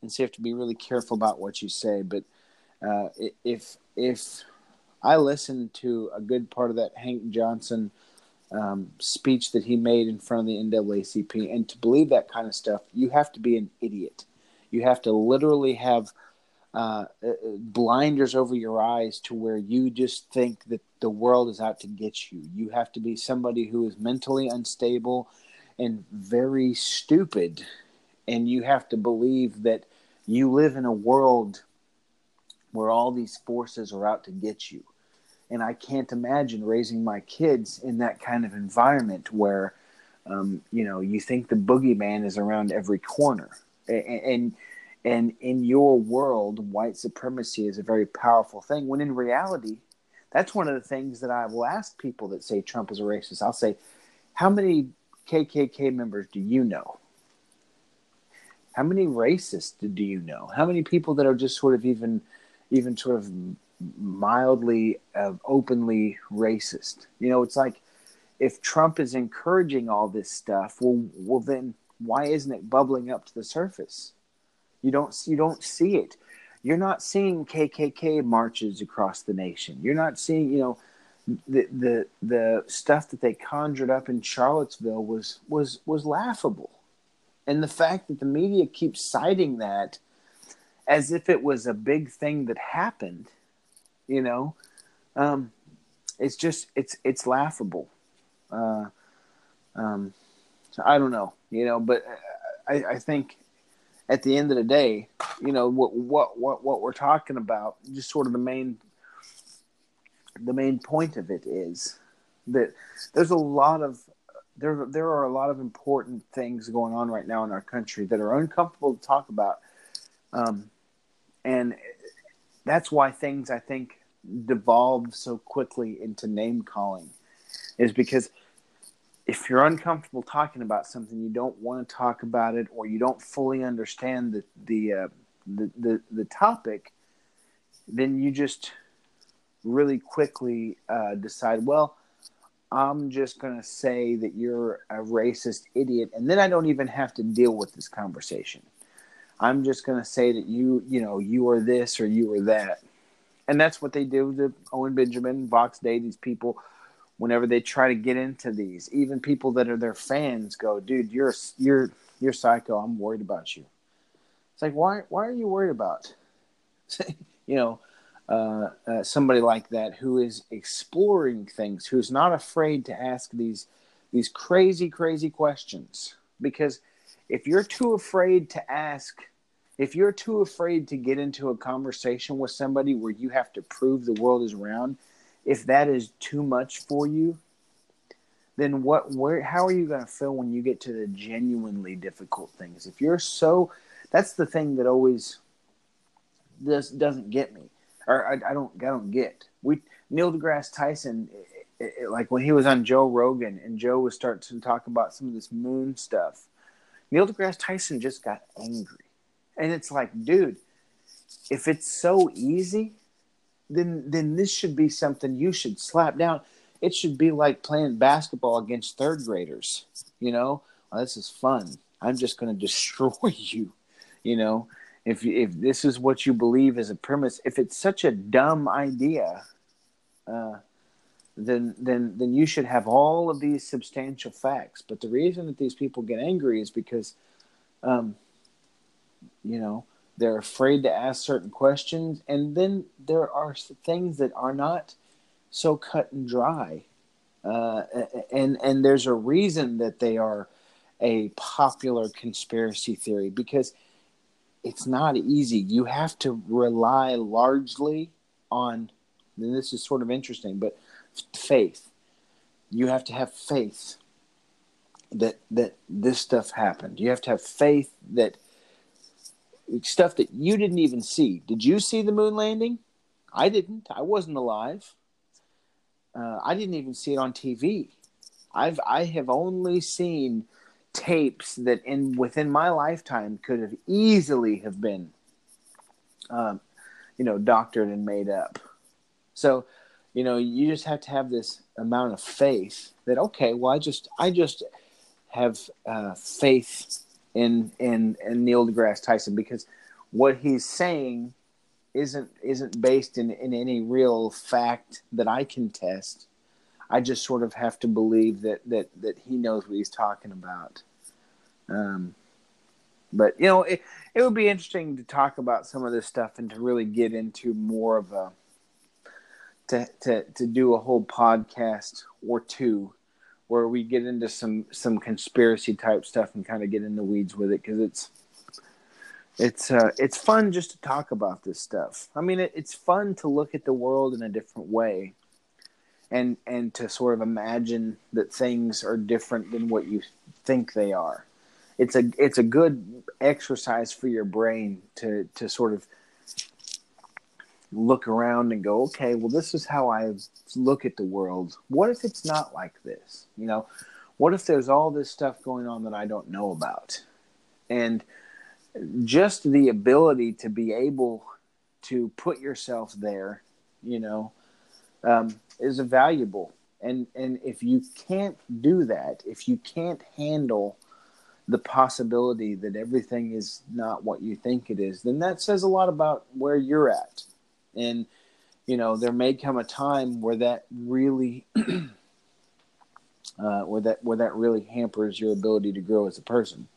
and so you have to be really careful about what you say. But uh, if if I listened to a good part of that Hank Johnson um, speech that he made in front of the NAACP. And to believe that kind of stuff, you have to be an idiot. You have to literally have uh, uh, blinders over your eyes to where you just think that the world is out to get you. You have to be somebody who is mentally unstable and very stupid. And you have to believe that you live in a world where all these forces are out to get you and I can't imagine raising my kids in that kind of environment where, um, you know, you think the boogeyman is around every corner, and, and and in your world, white supremacy is a very powerful thing. When in reality, that's one of the things that I will ask people that say Trump is a racist. I'll say, how many KKK members do you know? How many racists do you know? How many people that are just sort of even, even sort of mildly uh, openly racist. You know, it's like if Trump is encouraging all this stuff, well, well, then why isn't it bubbling up to the surface? You don't you don't see it. You're not seeing KKK marches across the nation. You're not seeing you know the the the stuff that they conjured up in Charlottesville was was was laughable, and the fact that the media keeps citing that as if it was a big thing that happened you know, um, it's just it's it's laughable. Uh, um, so I don't know, you know, but I, I think at the end of the day, you know what what what what we're talking about, just sort of the main the main point of it is that there's a lot of there there are a lot of important things going on right now in our country that are uncomfortable to talk about, um, and that's why things I think devolve so quickly into name calling is because if you're uncomfortable talking about something, you don't want to talk about it, or you don't fully understand the the uh, the, the, the topic, then you just really quickly uh, decide, well, I'm just going to say that you're a racist idiot, and then I don't even have to deal with this conversation. I'm just going to say that you, you know, you are this or you are that. And that's what they do to Owen Benjamin, Vox Day, these people. Whenever they try to get into these, even people that are their fans go, "Dude, you're you're you're psycho. I'm worried about you." It's like, why why are you worried about? you know, uh, uh, somebody like that who is exploring things, who's not afraid to ask these these crazy, crazy questions. Because if you're too afraid to ask if you're too afraid to get into a conversation with somebody where you have to prove the world is round, if that is too much for you, then what where how are you going to feel when you get to the genuinely difficult things? If you're so that's the thing that always this doesn't get me or I, I don't I don't get. We Neil deGrasse Tyson it, it, like when he was on Joe Rogan and Joe was starting to talk about some of this moon stuff. Neil deGrasse Tyson just got angry and it's like, dude, if it's so easy, then then this should be something you should slap down. It should be like playing basketball against third graders. You know, oh, this is fun. I'm just going to destroy you. You know, if if this is what you believe as a premise, if it's such a dumb idea, uh, then then then you should have all of these substantial facts. But the reason that these people get angry is because, um, you know, they're afraid to ask certain questions, and then there are things that are not so cut and dry, uh, and and there's a reason that they are a popular conspiracy theory because it's not easy. You have to rely largely on, and this is sort of interesting, but faith. You have to have faith that that this stuff happened. You have to have faith that stuff that you didn't even see. Did you see the moon landing? I didn't. I wasn't alive. Uh, I didn't even see it on TV. I've I have only seen tapes that in within my lifetime could have easily have been, um, you know, doctored and made up. So, you know, you just have to have this amount of faith that okay, well, I just I just have uh, faith in in in Neil deGrasse Tyson because what he's saying isn't isn't based in in any real fact that I can test. I just sort of have to believe that that that he knows what he's talking about. Um, but you know, it it would be interesting to talk about some of this stuff and to really get into more of a to to to do a whole podcast or two where we get into some some conspiracy type stuff and kind of get in the weeds with it because it's it's uh, it's fun just to talk about this stuff. I mean, it, it's fun to look at the world in a different way, and and to sort of imagine that things are different than what you think they are. It's a it's a good exercise for your brain to to sort of look around and go, okay, well, this is how I look at the world. What if it's not like this? You know, what if there's all this stuff going on that I don't know about? And just the ability to be able to put yourself there, you know, um, is valuable. And and if you can't do that, if you can't handle the possibility that everything is not what you think it is, then that says a lot about where you're at and you know there may come a time where that really uh, where that where that really hampers your ability to grow as a person.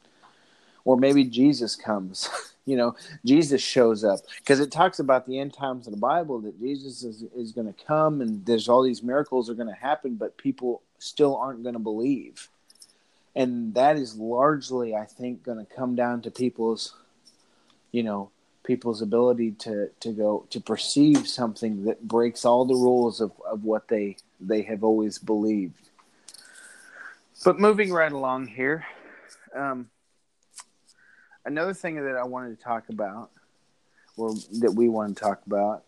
Or maybe jesus comes you know jesus shows up. Because it talks about the end times of the bible that jesus is, is going to come and there's all these miracles are going to happen but people still aren't going to believe. And that is largely i think going to come down to people's you know people's ability to to go to perceive something that breaks all the rules of, of what they they have always believed. But moving right along here, um, another thing that I wanted to talk about, or that we want to talk about,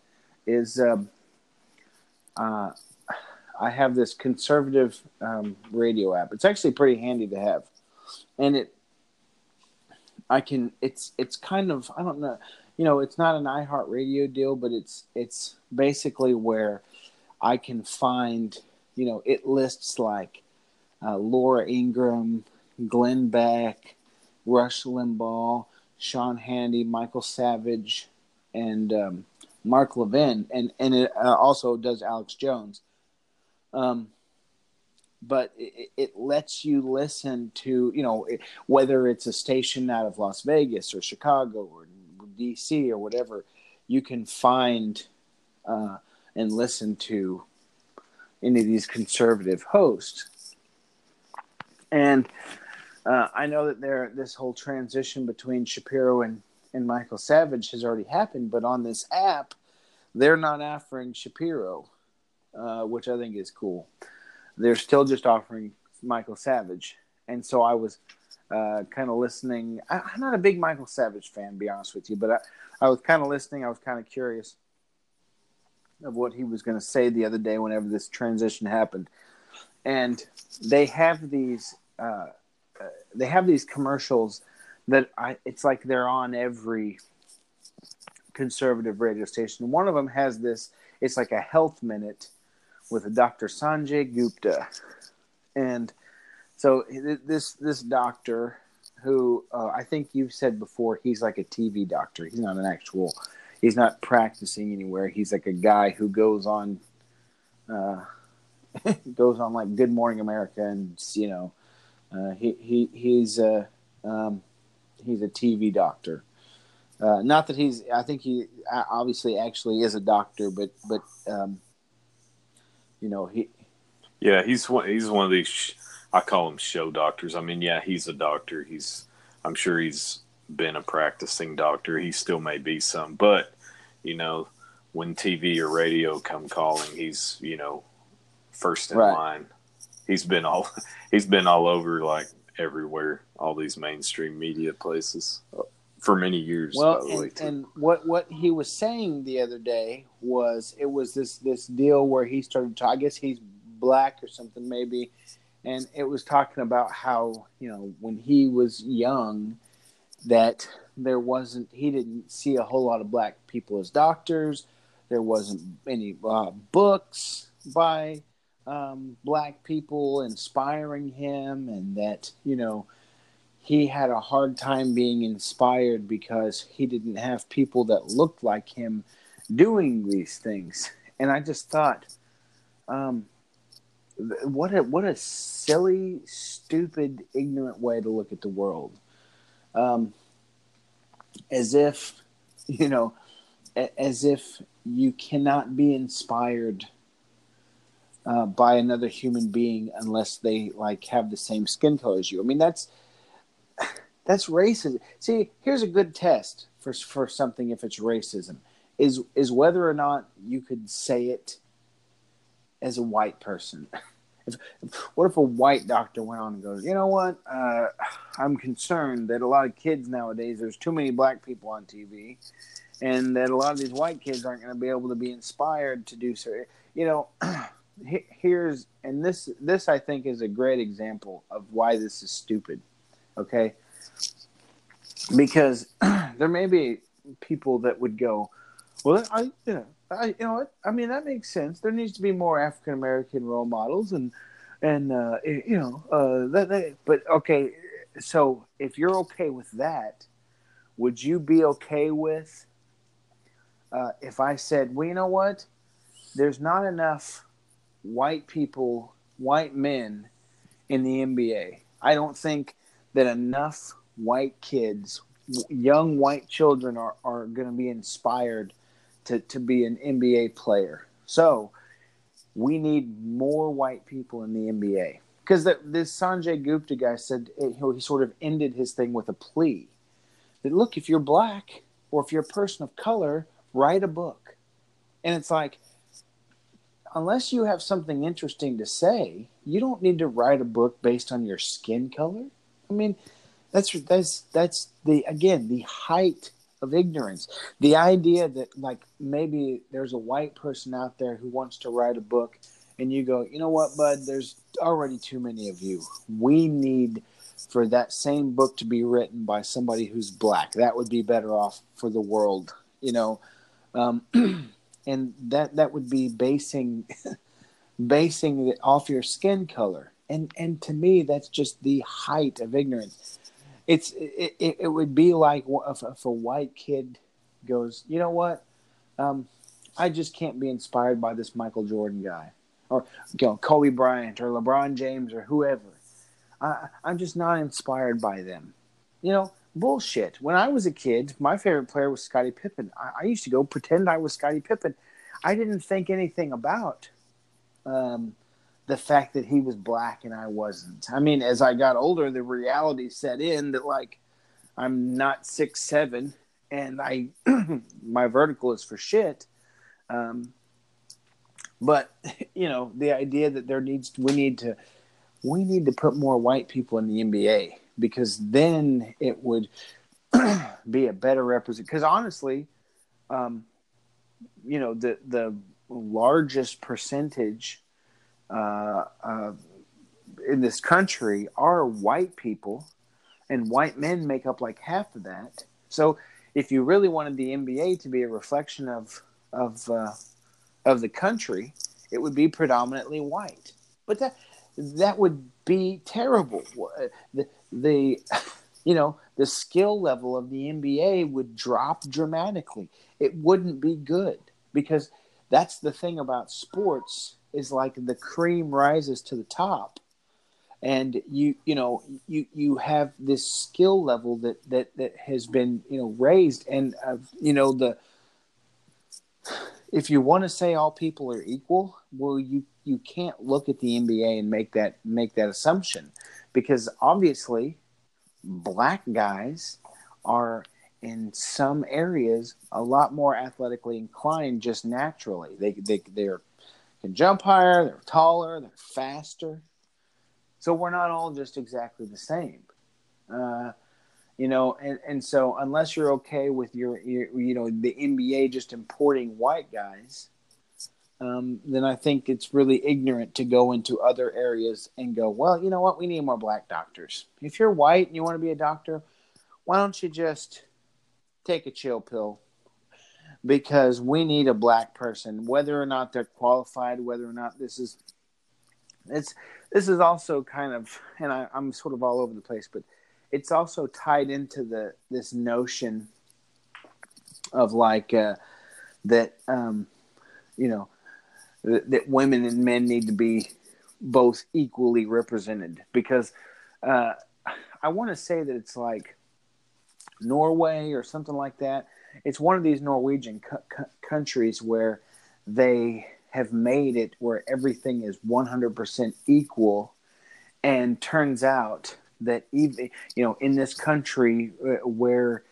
is um, uh, I have this conservative um, radio app. It's actually pretty handy to have, and it I can it's it's kind of I don't know you know, it's not an iHeartRadio deal, but it's it's basically where I can find, you know, it lists like uh, Laura Ingraham, Glenn Beck, Rush Limbaugh, Sean Hannity, Michael Savage, and um, Mark Levin, and and it uh, also does Alex Jones. Um, but it, it, lets you listen to you know it, whether it's a station out of Las Vegas or Chicago or DC or whatever, you can find uh, and listen to any of these conservative hosts. And uh, I know that there this whole transition between Shapiro and, and Michael Savage has already happened, but on this app, they're not offering Shapiro, uh, which I think is cool. They're still just offering Michael Savage. And so I was uh, kind of listening. I, am not a big Michael Savage fan, be honest with you, but I, I was kind of listening. I was kind of curious of what he was going to say the other day whenever this transition happened. And they have these uh, uh, they have these commercials that I it's like they're on every conservative radio station. One of them has this. It's like a health minute with Dr. Sanjay Gupta, and so this this doctor who uh, I think you've said before, he's like a TV doctor. He's not an actual. He's not practicing anywhere. He's like a guy who goes on. Uh, goes on like Good Morning America, and you know, uh, he he he's a um, he's a TV doctor. Uh, not that he's. I think he obviously actually is a doctor, but but um, you know he.
Yeah, he's one. He's one of these. I call him show doctors. I mean, yeah, he's a doctor. He's. I'm sure he's been a practicing doctor. He still may be some, but you know, when TV or radio come calling, he's you know first in right. line. He's been all. He's been all over like everywhere. All these mainstream media places uh, for many years.
Well, and, and, what what he was saying the other day was it was this this deal where he started. To, I guess he's black or something maybe, and it was talking about how you know when he was young that there wasn't he didn't see a whole lot of black people as doctors. There wasn't any uh, books by um, black people inspiring him, and that you know he had a hard time being inspired because he didn't have people that looked like him doing these things. And I just thought, um, what a what a silly, stupid, ignorant way to look at the world. Um, as if, you know, as if you cannot be inspired uh, by another human being unless they like have the same skin color as you. I mean, that's that's racism. See, here's a good test for for something if it's racism is is whether or not you could say it as a white person. If, what if a white doctor went on and goes, you know what? Uh, I'm concerned that a lot of kids nowadays, there's too many black people on TV, and that a lot of these white kids aren't going to be able to be inspired to do so. You know, here's and this this I think is a great example of why this is stupid. Okay, because there may be people that would go, well, I you know, I you know what I mean that makes sense. There needs to be more African American role models and and uh, you know uh, that, that. But okay, so if you're okay with that, would you be okay with uh, if I said, well, you know what? There's not enough white people, white men in the NBA. I don't think that enough white kids, young white children, are, are going to be inspired to, to be an NBA player. So we need more white people in the NBA. Because this Sanjay Gupta guy said eh, he sort of ended his thing with a plea that look, if you're black or if you're a person of color, write a book. And it's like, unless you have something interesting to say, you don't need to write a book based on your skin color. I mean, that's that's that's the again the height of ignorance. The idea that like maybe there's a white person out there who wants to write a book and you go, "You know what, bud, there's already too many of you. We need for that same book to be written by somebody who's black. That would be better off for the world." You know, um, and that that would be basing basing it off your skin color and and to me that's just the height of ignorance it's it, it, would be like if, if, a white kid goes you know what um, i just can't be inspired by this michael jordan guy or you know kobe bryant or lebron james or whoever I, i'm just not inspired by them you know bullshit. When I was a kid, my favorite player was Scottie Pippen. I, I used to go pretend I was Scottie Pippen. I didn't think anything about um, the fact that he was black and I wasn't. I mean, as I got older, the reality set in that like I'm not six seven and I my vertical is for shit. Um, but you know, the idea that there needs we need to we need to put more white people in the NBA because then it would be a better represent. Because honestly, um, you know, the the largest percentage uh, uh, in this country are white people, and white men make up like half of that. So, if you really wanted the NBA to be a reflection of of uh, of the country, it would be predominantly white. But that that would be terrible. The, the you know the skill level of the NBA would drop dramatically. It wouldn't be good because that's the thing about sports is like the cream rises to the top. And you you know you you have this skill level that that that has been you know raised and uh, you know the if you want to say all people are equal well you you can't look at the NBA and make that make that assumption because obviously black guys are in some areas a lot more athletically inclined just naturally. They they they're can jump higher they're taller they're faster so we're not all just exactly the same. Uh, you know, and, and so unless you're okay with your, your you know, the NBA just importing white guys, um, then I think it's really ignorant to go into other areas and go, well, you know what, we need more black doctors. If you're white and you want to be a doctor, why don't you just take a chill pill? Because we need a black person, whether or not they're qualified, whether or not this is it's this is also kind of, and I, I'm sort of all over the place, but it's also tied into the this notion of like uh, that um, you know that, that, women and men need to be both equally represented because uh, I want to say that it's like Norway or something like that. It's one of these Norwegian countries where they have made it where everything is 100% equal. And turns out that even you know in this country uh, where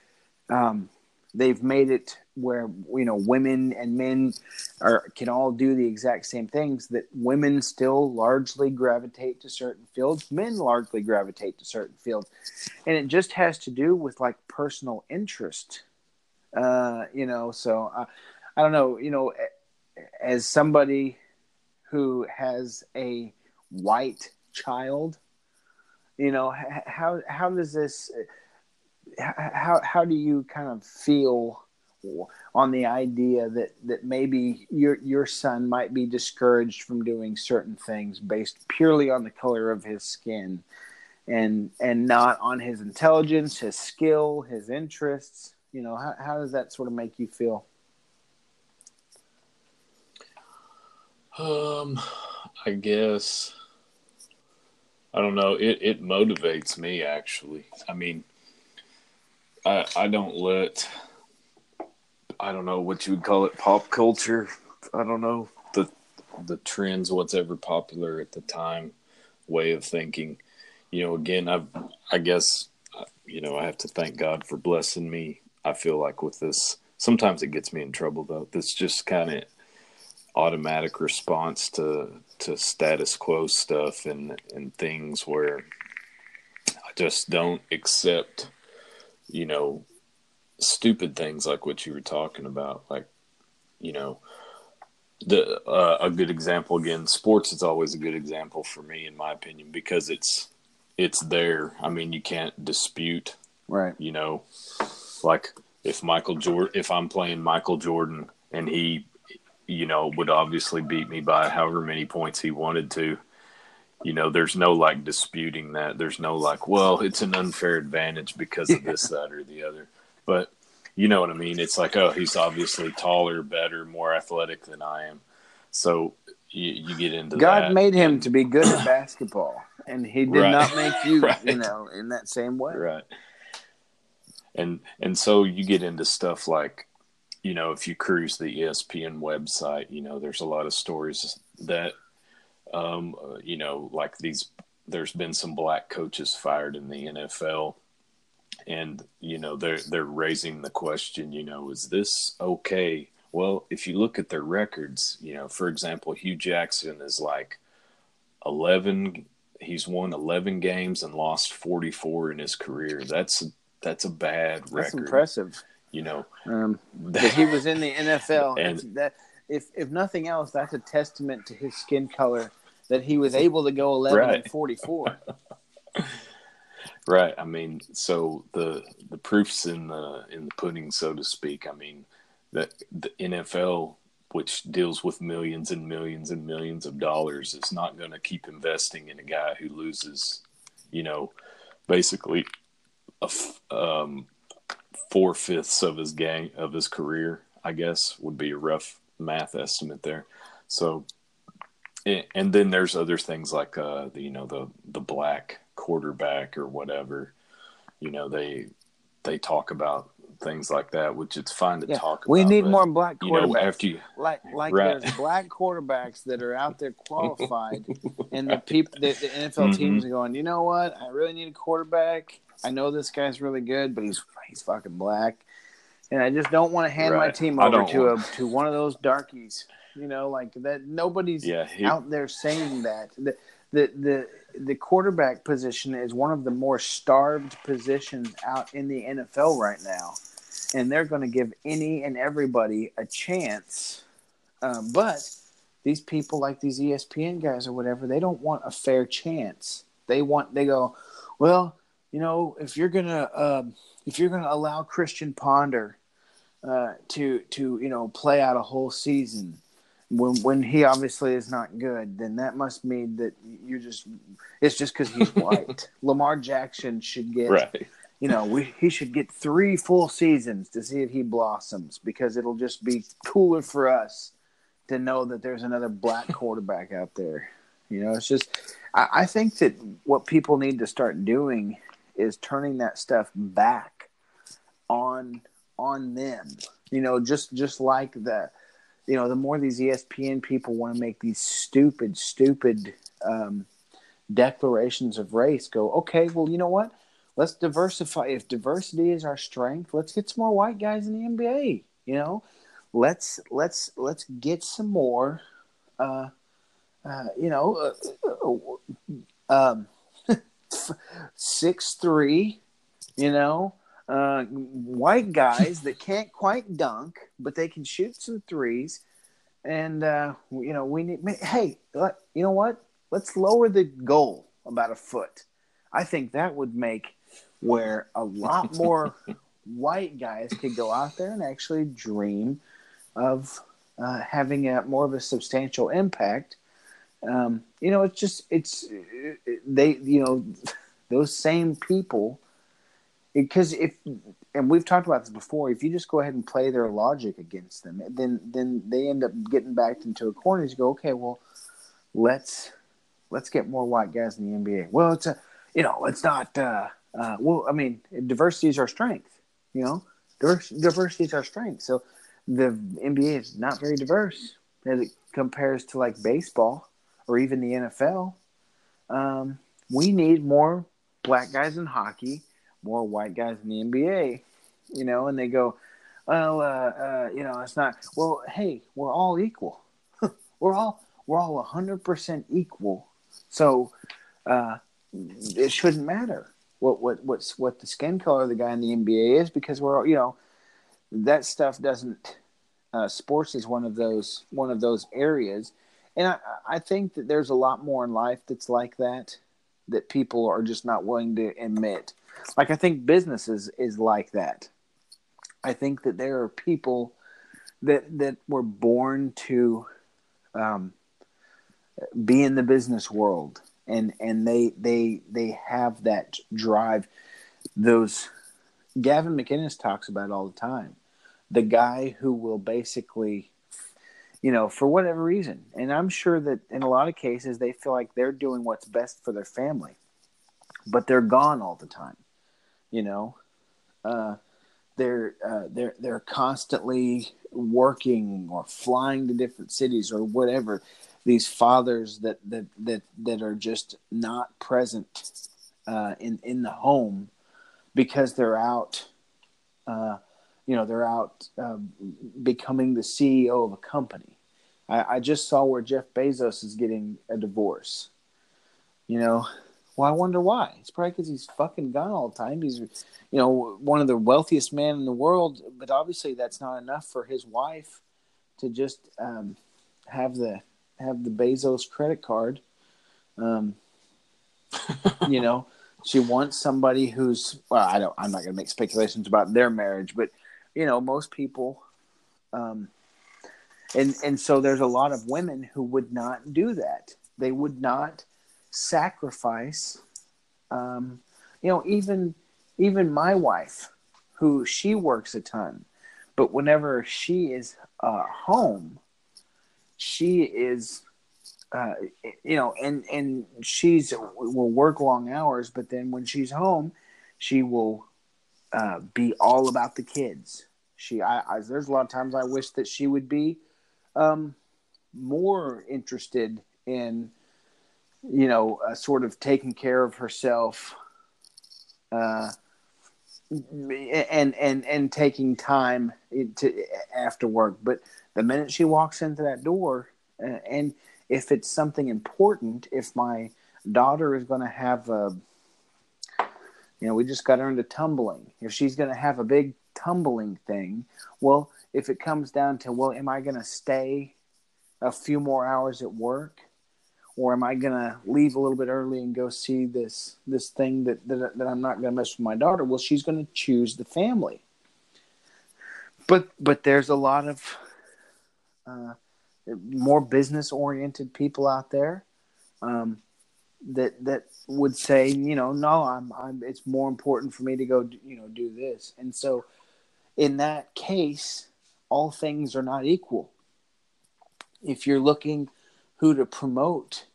um, they've made it where you know women and men are can all do the exact same things that women still largely gravitate to certain fields men largely gravitate to certain fields. And it just has to do with like personal interest uh you know so uh, i don't know you know as somebody who has a white child, you know, how how does this how how do you kind of feel on the idea that that maybe your your son might be discouraged from doing certain things based purely on the color of his skin and and not on his intelligence, his skill, his interests, you know, how how does that sort of make you feel?
Um, I guess I don't know. It it motivates me actually. I mean, I I don't let I don't know what you would call it pop culture. I don't know the the trends, what's ever popular at the time, way of thinking. You know, again, i've I guess you know I have to thank God for blessing me. I feel like with this, sometimes it gets me in trouble though. This just kind of automatic response to to status quo stuff and and things where I just don't accept, you know, stupid things like what you were talking about, like, you know, the uh, a good example again, sports is always a good example for me, in my opinion, because it's it's there. I mean, you can't dispute,
right?
You know, like if Michael Jordan, if I'm playing Michael Jordan and he you know, would obviously beat me by however many points he wanted to. You know, there's no like disputing that. There's no like, well, it's an unfair advantage because of this, that, or the other. But you know what I mean? It's like, oh, he's obviously taller, better, more athletic than I am. So you, you get into
God
that.
made him to be good at basketball, and He did
right.
not make you,
right.
you know, in that same way.
Right. And and so you get into stuff like you know, if you cruise the ESPN website, you know, there's a lot of stories that, um, you know, like these, there's been some black coaches fired in the NFL. And, you know, they're, they're raising the question, you know, is this okay? Well, if you look at their records, you know, for example, Hue Jackson is like 11, he's won 11 games and lost 44 in his career. That's, that's a bad record.
That's impressive
you know
um, that he was in the NFL.
and
that if if nothing else, that's a testament to his skin color that he was able to go eleven right. and forty four.
right. I mean, so the the proofs in the in the pudding, so to speak. I mean, that the NFL, which deals with millions and millions and millions of dollars, is not going to keep investing in a guy who loses, you know, basically um, four fifths of his gang of his career, I guess would be a rough math estimate there. So and then there's other things like uh the, you know the the black quarterback or whatever you know they they talk about things like that which it's fine to
Yeah,
talk about
we need
but,
more black
you know
quarterbacks.
after you
like like
Right.
there's black quarterbacks that are out there qualified, and the people, the, the NFL
Mhm.
teams are going. You know what? I really need a quarterback. I know this guy's really good, but he's he's fucking black, and I just don't want to hand my team over to
want-
a to one of those darkies. You know, like that. Nobody's
yeah he,
out there saying that. The, the the the quarterback position is one of the more starved positions out in the NFL right now, and they're going to give any and everybody a chance. Um, but these people, like these ESPN guys or whatever, they don't want a fair chance. They want they go, well, you know, if you're gonna um, if you're gonna allow Christian Ponder uh, to to you know play out a whole season when when he obviously is not good, then that must mean that you're just it's just because he's white. Lamar Jackson should get
right
you know we he should get three full seasons to see if he blossoms because it'll just be cooler for us to know that there's another black quarterback out there. You know, it's just I, I think that what people need to start doing is turning that stuff back on on them. You know, just just like the you know, the more these ESPN people want to make these stupid, stupid um, declarations of race, go, okay, well, you know what? Let's diversify. If diversity is our strength, let's get some more white guys in the NBA. You know, let's let's let's get some more. Uh, uh, you know, uh, um, six three. You know, uh, white guys that can't quite dunk, but they can shoot some threes. And uh, you know, we need. Hey, you know what? Let's lower the goal about a foot. I think that would make where a lot more white guys could go out there and actually dream of uh, having a more of a substantial impact. Um, you know, it's just it's they you know those same people because if and we've talked about this before if you just go ahead and play their logic against them then then they end up getting backed into a corner. You go okay well let's let's get more white guys in the nba well it's a you know it's not uh, uh, well i mean diversity is our strength you know? Divers- diversity is our strength. So the nba is not very diverse as it compares to like baseball or even the nfl um, we need more black guys in hockey more white guys in the NBA, you know, and they go, well, uh, uh, you know, it's not. Well, hey, we're all equal. we're all we're all hundred percent equal. So uh, it shouldn't matter what what what's what the skin color of the guy in the NBA is because we're all you know that stuff doesn't. Uh, sports is one of those one of those areas, and I, I think that there's a lot more in life that's like that that people are just not willing to admit. Like I think business is, is like that. I think that there are people that that were born to um, be in the business world, and and they they they have that drive. Those Gavin McInnes talks about all the time. The guy who will basically, you know, for whatever reason, and I'm sure that in a lot of cases they feel like they're doing what's best for their family, but they're gone all the time you know? Uh, they're uh, they're they're constantly working or flying to different cities or whatever these fathers that that that that are just not present uh, in in the home because they're out uh, you know they're out uh, becoming the CEO of a company I, I just saw where Jeff Bezos is getting a divorce you know well, I wonder why. It's probably because he's fucking gone all the time. He's, you know, one of the wealthiest men in the world, but obviously that's not enough for his wife to just um, have the have the Bezos credit card. Um, you know, she wants somebody who's well. I don't. I'm not going to make speculations about their marriage, but you know, most people. Um, and and so there's a lot of women who would not do that. They would not sacrifice um, you know even even my wife who she works a ton but whenever she is uh, home she is uh, you know, and and she's will work long hours, but then when she's home, she will uh, be all about the kids. She, I, I, there's a lot of times I wish that she would be um, more interested in, you know, uh, sort of taking care of herself, uh, and and and taking time to after work. But the minute she walks into that door, uh, and if it's something important, if my daughter is going to have a, you know, we just got her into tumbling. If she's going to have a big tumbling thing, well, if it comes down to, well, am I going to stay a few more hours at work? Or am I gonna leave a little bit early and go see this this thing that that, that I'm not gonna mess with my daughter? Well, she's gonna choose the family. But but there's a lot of uh, more business oriented people out there um, that that would say, you know, no, I'm, I'm. It's more important for me to go, you know, do this. And so, in that case, all things are not equal. If you're looking who to promote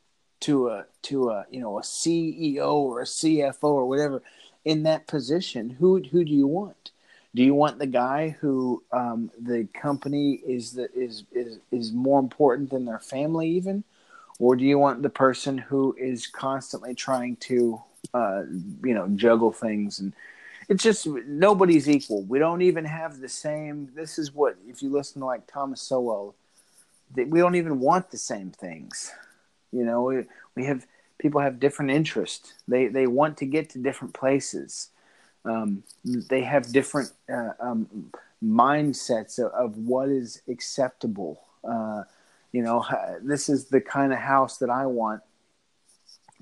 to a to a you know a CEO or a CFO or whatever in that position, who who do you want? Do you want the guy who um, the company is the, is is is more important than their family even, or do you want the person who is constantly trying to uh, you know juggle things and it's just nobody's equal. We don't even have the same. This is what if you listen to like Thomas Sowell, that we don't even want the same things. You know, we, we have people have different interests. They they want to get to different places um, they have different uh, um, mindsets of, of, what is acceptable. Uh, you know, this is the kind of house that I want,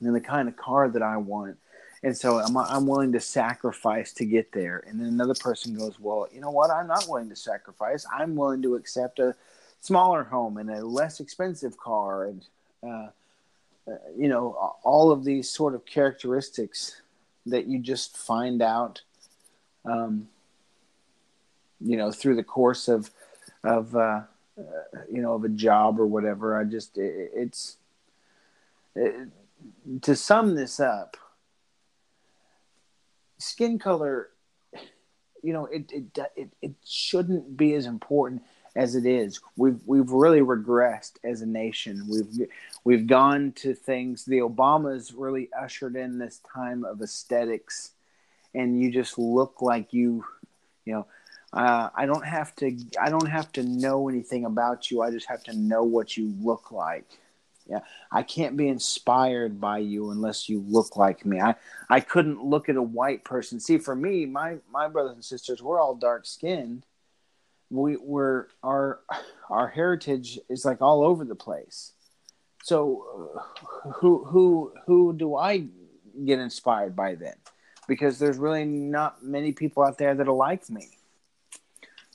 and the kind of car that I want, and so I'm, I'm willing to sacrifice to get there. And then another person goes, "Well, you know what? I'm not willing to sacrifice. I'm willing to accept a smaller home and a less expensive car, and uh, uh you know, all of these sort of characteristics." that you just find out, um, you know, through the course of of uh, uh, you know of a job or whatever. I just it, it's it, to sum this up. Skin color, you know, it, it it it shouldn't be as important as it is. We've we've really regressed as a nation. We've we've gone to things. The Obamas really ushered in this time of aesthetics, and you just look like you, you know. Uh, I don't have to. I don't have to know anything about you. I just have to know what you look like. Yeah, I can't be inspired by you unless you look like me. I I couldn't look at a white person. See, for me, my my brothers and sisters, we're all dark skinned, we were our our heritage is like all over the place. So uh, who who who do I get inspired by then? Because there's really not many people out there that'll like me.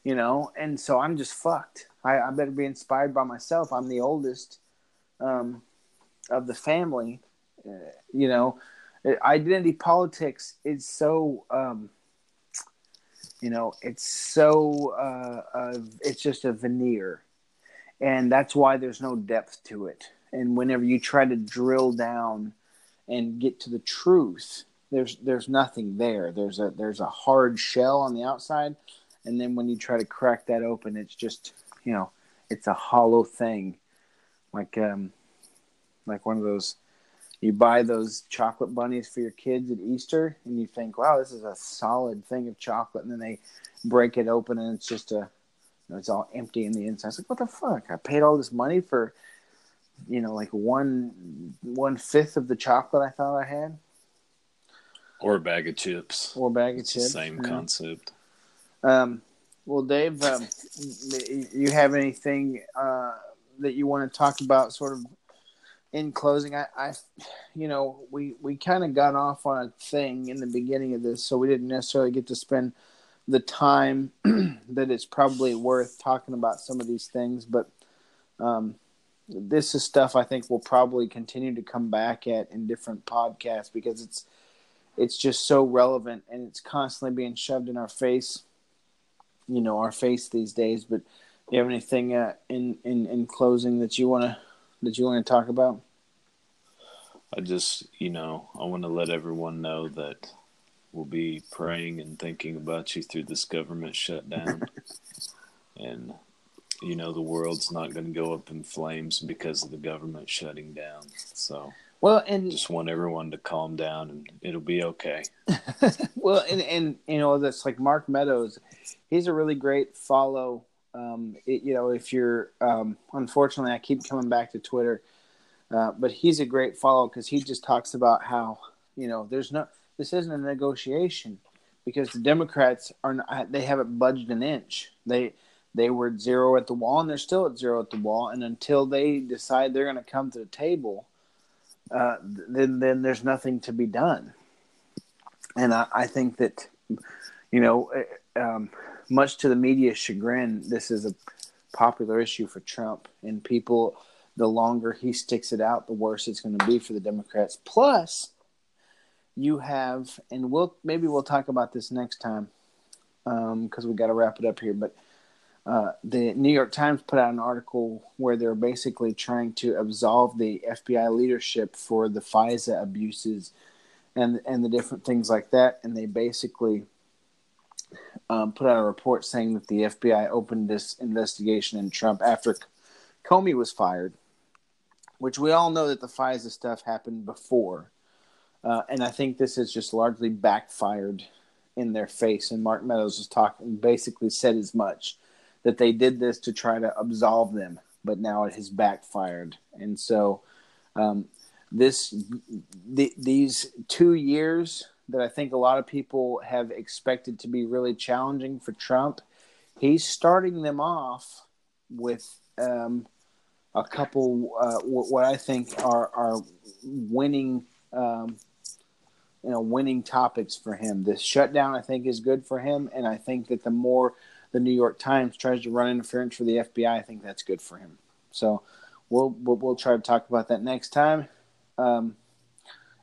You know, and so I'm just fucked. I, I better be inspired by myself. I'm the oldest um, of the family. Uh, you know, identity politics is so um, you know, it's so uh, uh, it's just a veneer, and that's why there's no depth to it. And whenever you try to drill down and get to the truth, there's there's nothing there. There's a there's a hard shell on the outside, and then when you try to crack that open, it's just you know it's a hollow thing, like um like one of those you buy those chocolate bunnies for your kids at Easter, and you think, "Wow, this is a solid thing of chocolate," and then they break it open, and it's just a, you know, it's all empty in the inside. It's like, what the fuck? I paid all this money for, you know, like one one fifth of the chocolate I thought I had,
or a bag of chips,
or a bag of chips.
Same yeah. concept.
Um, well, Dave, um, you have anything uh, that you want to talk about, sort of in closing, I, I you know, we we kind of got off on a thing in the beginning of this, so we didn't necessarily get to spend the time that it's probably worth talking about some of these things. But um, this is stuff I think we'll probably continue to come back at in different podcasts because it's it's just so relevant and it's constantly being shoved in our face. You know, our face these days. But do you have anything uh, in in in closing that you want to that you want to talk about?
I just, you know, I want to let everyone know that we'll be praying and thinking about you through this government shutdown. and, you know, the world's not going to go up in flames because of the government shutting down. So,
well, and
just want everyone to calm down and it'll be okay.
well, and, and, you know, that's like Mark Meadows. He's a really great follow. Um, it, you know, if you're, um, unfortunately, I keep coming back to Twitter uh, but he's a great follow because he just talks about how you know there's no this isn't a negotiation because the Democrats are not, they haven't budged an inch. They they were zero at the wall and they're still at zero at the wall. And until they decide they're going to come to the table, uh, then then there's nothing to be done. And I, I think that you know, eh, um, much to the media's chagrin, this is a popular issue for Trump and people the longer he sticks it out, the worse it's going to be for the Democrats. Plus, you have, and we'll maybe we'll talk about this next time because um, we got to wrap it up here. But uh, the New York Times put out an article where they're basically trying to absolve the FBI leadership for the FISA abuses and and the different things like that, and they basically. Um, put out a report saying that the FBI opened this investigation in Trump after Comey was fired, which we all know that the FISA stuff happened before. Uh, and I think this has just largely backfired in their face. And Mark Meadows was talking, basically said as much that they did this to try to absolve them, but now it has backfired. And so, um, this the, these two years that I think a lot of people have expected to be really challenging for Trump, he's starting them off with um, a couple uh, what I think are are winning um, you know winning topics for him. The shutdown I think is good for him, and I think that the more the New York Times tries to run interference for the FBI, I think that's good for him. So we'll we'll, we'll try to talk about that next time. Um,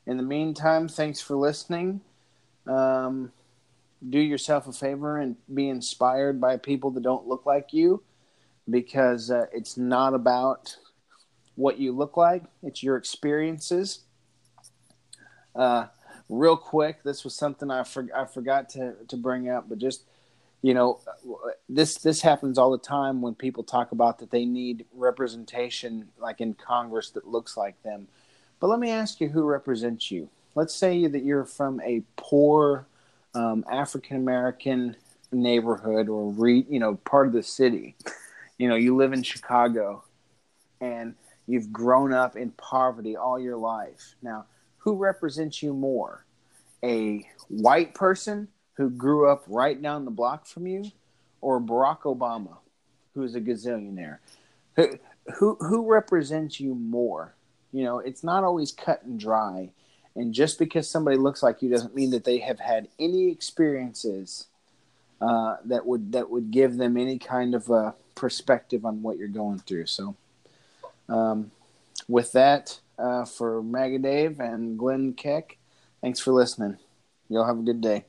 in the meantime, thanks for listening. Um, do yourself a favor and be inspired by people that don't look like you because uh, it's not about what you look like, it's your experiences. Uh, real quick, this was something I, for, I forgot to, to bring up, but just you know, this this happens all the time when people talk about that they need representation, like in Congress, that looks like them. But let me ask you, who represents you? Let's say that you're from a poor um, African American neighborhood or re, you know part of the city you know, you live in Chicago and you've grown up in poverty all your life. Now, who represents you more? A white person who grew up right down the block from you or Barack Obama, who's a gazillionaire? Who, who, who represents you more? You know, it's not always cut and dry. And just because somebody looks like you doesn't mean that they have had any experiences uh, that would that would give them any kind of a perspective on what you're going through. So, um, with that, uh, for Maga Dave and Glenn Keck, thanks for listening. Y'all have a good day.